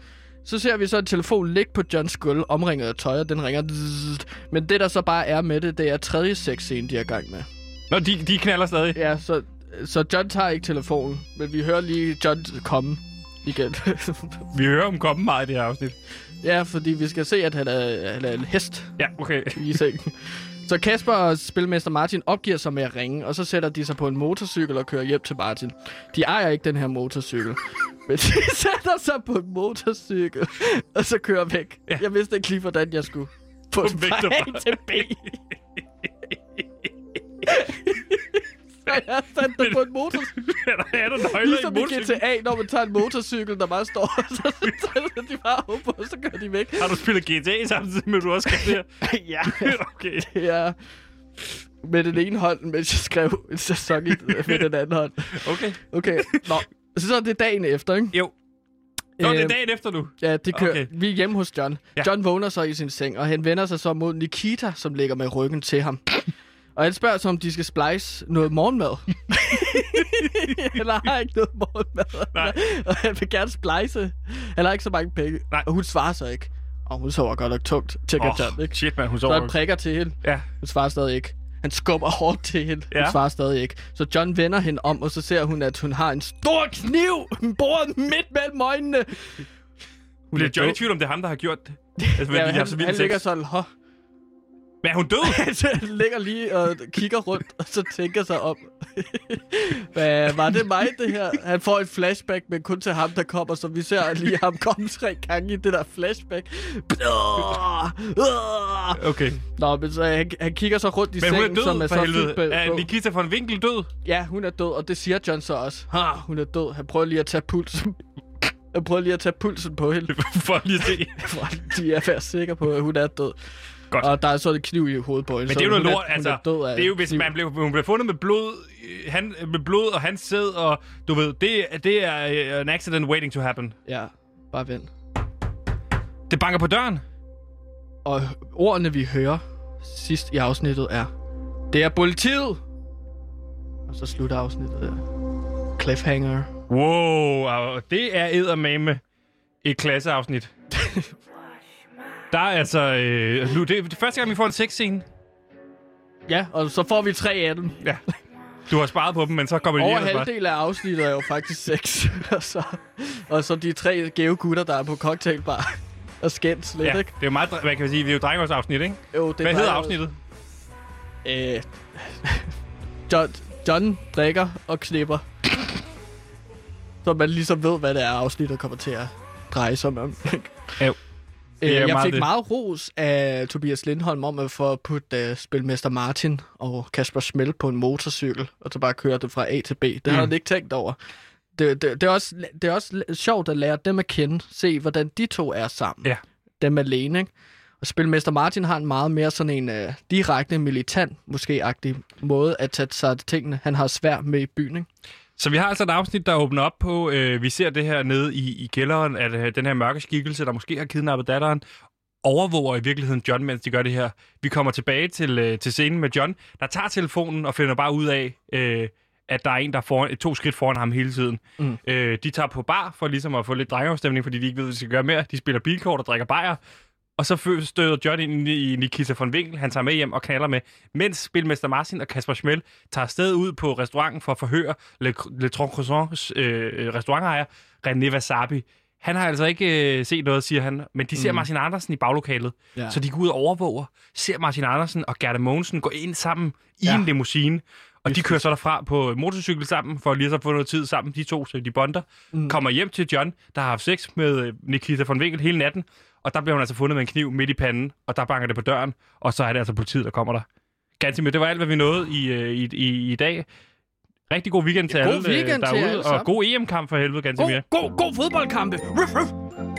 Så ser vi så en telefon ligge på Johns gulv, omringet af tøj, og den ringer. Men det, der så bare er med det, det er tredje sexscene, de er i gang med. Nå, de, de knaller stadig. Ja, så, så John tager ikke telefonen, men vi hører lige John komme igen. Vi hører om komme meget i det her afsnit. ja, fordi vi skal se, at han er, han er en hest Ja, okay. i sengen. Så Kasper og spilmester Martin opgiver sig med at ringe, og så sætter de sig på en motorcykel og kører hjem til Martin. De ejer ikke den her motorcykel, men de sætter sig på en motorcykel, og så kører væk. Ja. Jeg vidste ikke lige, hvordan jeg skulle den væk fra. A til B. så jeg satte dig på en motorcykel. der er der nøgler Ligesom i i motorcyklen. GTA, når man tager en motorcykel, der bare står, så de bare op på, og så kører de væk. Har du spillet GTA samtidig med, du også skal det ja. okay. Ja. Med den ene hånd, mens jeg skrev en sæson i, med den anden hånd. Okay. Okay, nå. Så er det dagen efter, ikke? Jo. Nå, det er Øhm, dagen efter nu. Ja, det kører. Okay. Vi er hjemme hos John. Ja. Ja. John vågner så i sin seng, og han vender sig så mod Nikita, som ligger med ryggen til ham. Og han spørger så, om de skal splice noget morgenmad. Eller har ikke noget morgenmad. Nej. Og han vil gerne splice. Han har ikke så mange penge. Nej. Og hun svarer så ikke. Og hun sover godt nok tungt, tænker Åh, John, ikke? shit, man, hun Så han sover. prikker til hende. Ja. Hun svarer stadig ikke. Han skubber hårdt til hende. Ja. Hun svarer stadig ikke. Så John vender hende om, og så ser hun, at hun har en stor kniv boret midt mellem øjnene. Hun Bliver er Johnny i tvivl om, det er ham, der har gjort det? Altså, Ja, han, han ligger sådan, Hå. Men er hun død? han ligger lige og kigger rundt, og så tænker sig om. Hvad, var det mig, det her? Han får et flashback, men kun til ham, der kommer, så vi ser lige ham komme tre gange i det der flashback. Okay. Nå, men så han, han kigger så rundt i Men hun er sengen, som er så helvede. Er Nikita von Winkel død? Ja, hun er død, og det siger John så også. Ha, hun er død. Han prøver lige at tage pulsen. Han prøver lige at tage pulsen på hende, For lige at se. for de er være sikre på, at hun er død. Godt. Og der er så en kniv i hende. Men det er jo noget lort, altså. Død af Det er jo, hvis kniv. man blev, hun blev fundet med blod, han, med blod og hans sæd, og du ved, det, det er øh, an accident waiting to happen. Ja, bare vent. Det banker på døren. Og ordene, vi hører sidst i afsnittet er, det er politiet! Og så slutter afsnittet der. Cliffhanger. Wow, det er eddermame et klasseafsnit. Der er altså... Øh, nu, det er det første gang, vi får en sexscene. Ja, og så får vi tre af dem. Ja. Du har sparet på dem, men så kommer de Over lige halvdelen af afsnittet er jo faktisk seks. og, så, og så de tre gave gutter, der er på cocktailbar. Og skændes lidt, Ja, ikke? det er jo meget, hvad kan man sige, vi er jo drengeårsafsnit, ikke? Jo, det Hvad hedder afsnittet? Øh, John, John drikker og knipper. Så man ligesom ved, hvad det er, afsnittet kommer til at dreje sig om. Jo. Øh, jeg meget fik det. meget ros af Tobias Lindholm om at få putte uh, spilmester Martin og Kasper Schmel på en motorcykel, og så bare køre det fra A til B. Det mm. har han ikke tænkt over. Det, det, det, er også, det er også sjovt at lære dem at kende, se hvordan de to er sammen. Ja. Dem alene, ikke? Og spilmester Martin har en meget mere sådan en uh, direkte militant, måske-agtig måde at tage sig af tingene. Han har svært med i byen, ikke? Så vi har altså et afsnit, der åbner op på, øh, vi ser det her nede i, i kælderen, at øh, den her mørke skikkelse, der måske har kidnappet datteren, overvåger i virkeligheden John, mens de gør det her. Vi kommer tilbage til, øh, til scenen med John, der tager telefonen og finder bare ud af, øh, at der er en, der er foran, to skridt foran ham hele tiden. Mm. Øh, de tager på bar for ligesom at få lidt drengeafstemning, fordi de ikke ved, hvad de skal gøre mere. De spiller bilkort og drikker bajer. Og så støder John ind i Nikita von Winkel. Han tager med hjem og knaller med, mens spilmester Martin og Kasper Schmel tager afsted ud på restauranten for at forhøre Le, Le Tron Croissants øh, restaurantejer, René Wasabi. Han har altså ikke øh, set noget, siger han, men de ser Mm. Martin Andersen i baglokalet. Ja. Så de går ud og overvåger, ser Martin Andersen og Gerda Mogensen gå ind sammen i Ja. en limousine. Og de kører så derfra på motorcykel sammen, for lige så at få noget tid sammen, de to, så de bonder. Mm. Kommer hjem til John, der har haft sex med øh, Nikita von Winkel hele natten. Og der bliver hun altså fundet med en kniv midt i panden, og der banker det på døren, og så er det altså politiet, der kommer der. Gansimir, det var alt, hvad vi nåede i, øh, i, i, i dag. Rigtig god weekend til God alle øh, weekend til derude, alle og god EM-kamp for helvede, Gansimir. God, god, god fodboldkampe. Ruff, ruff.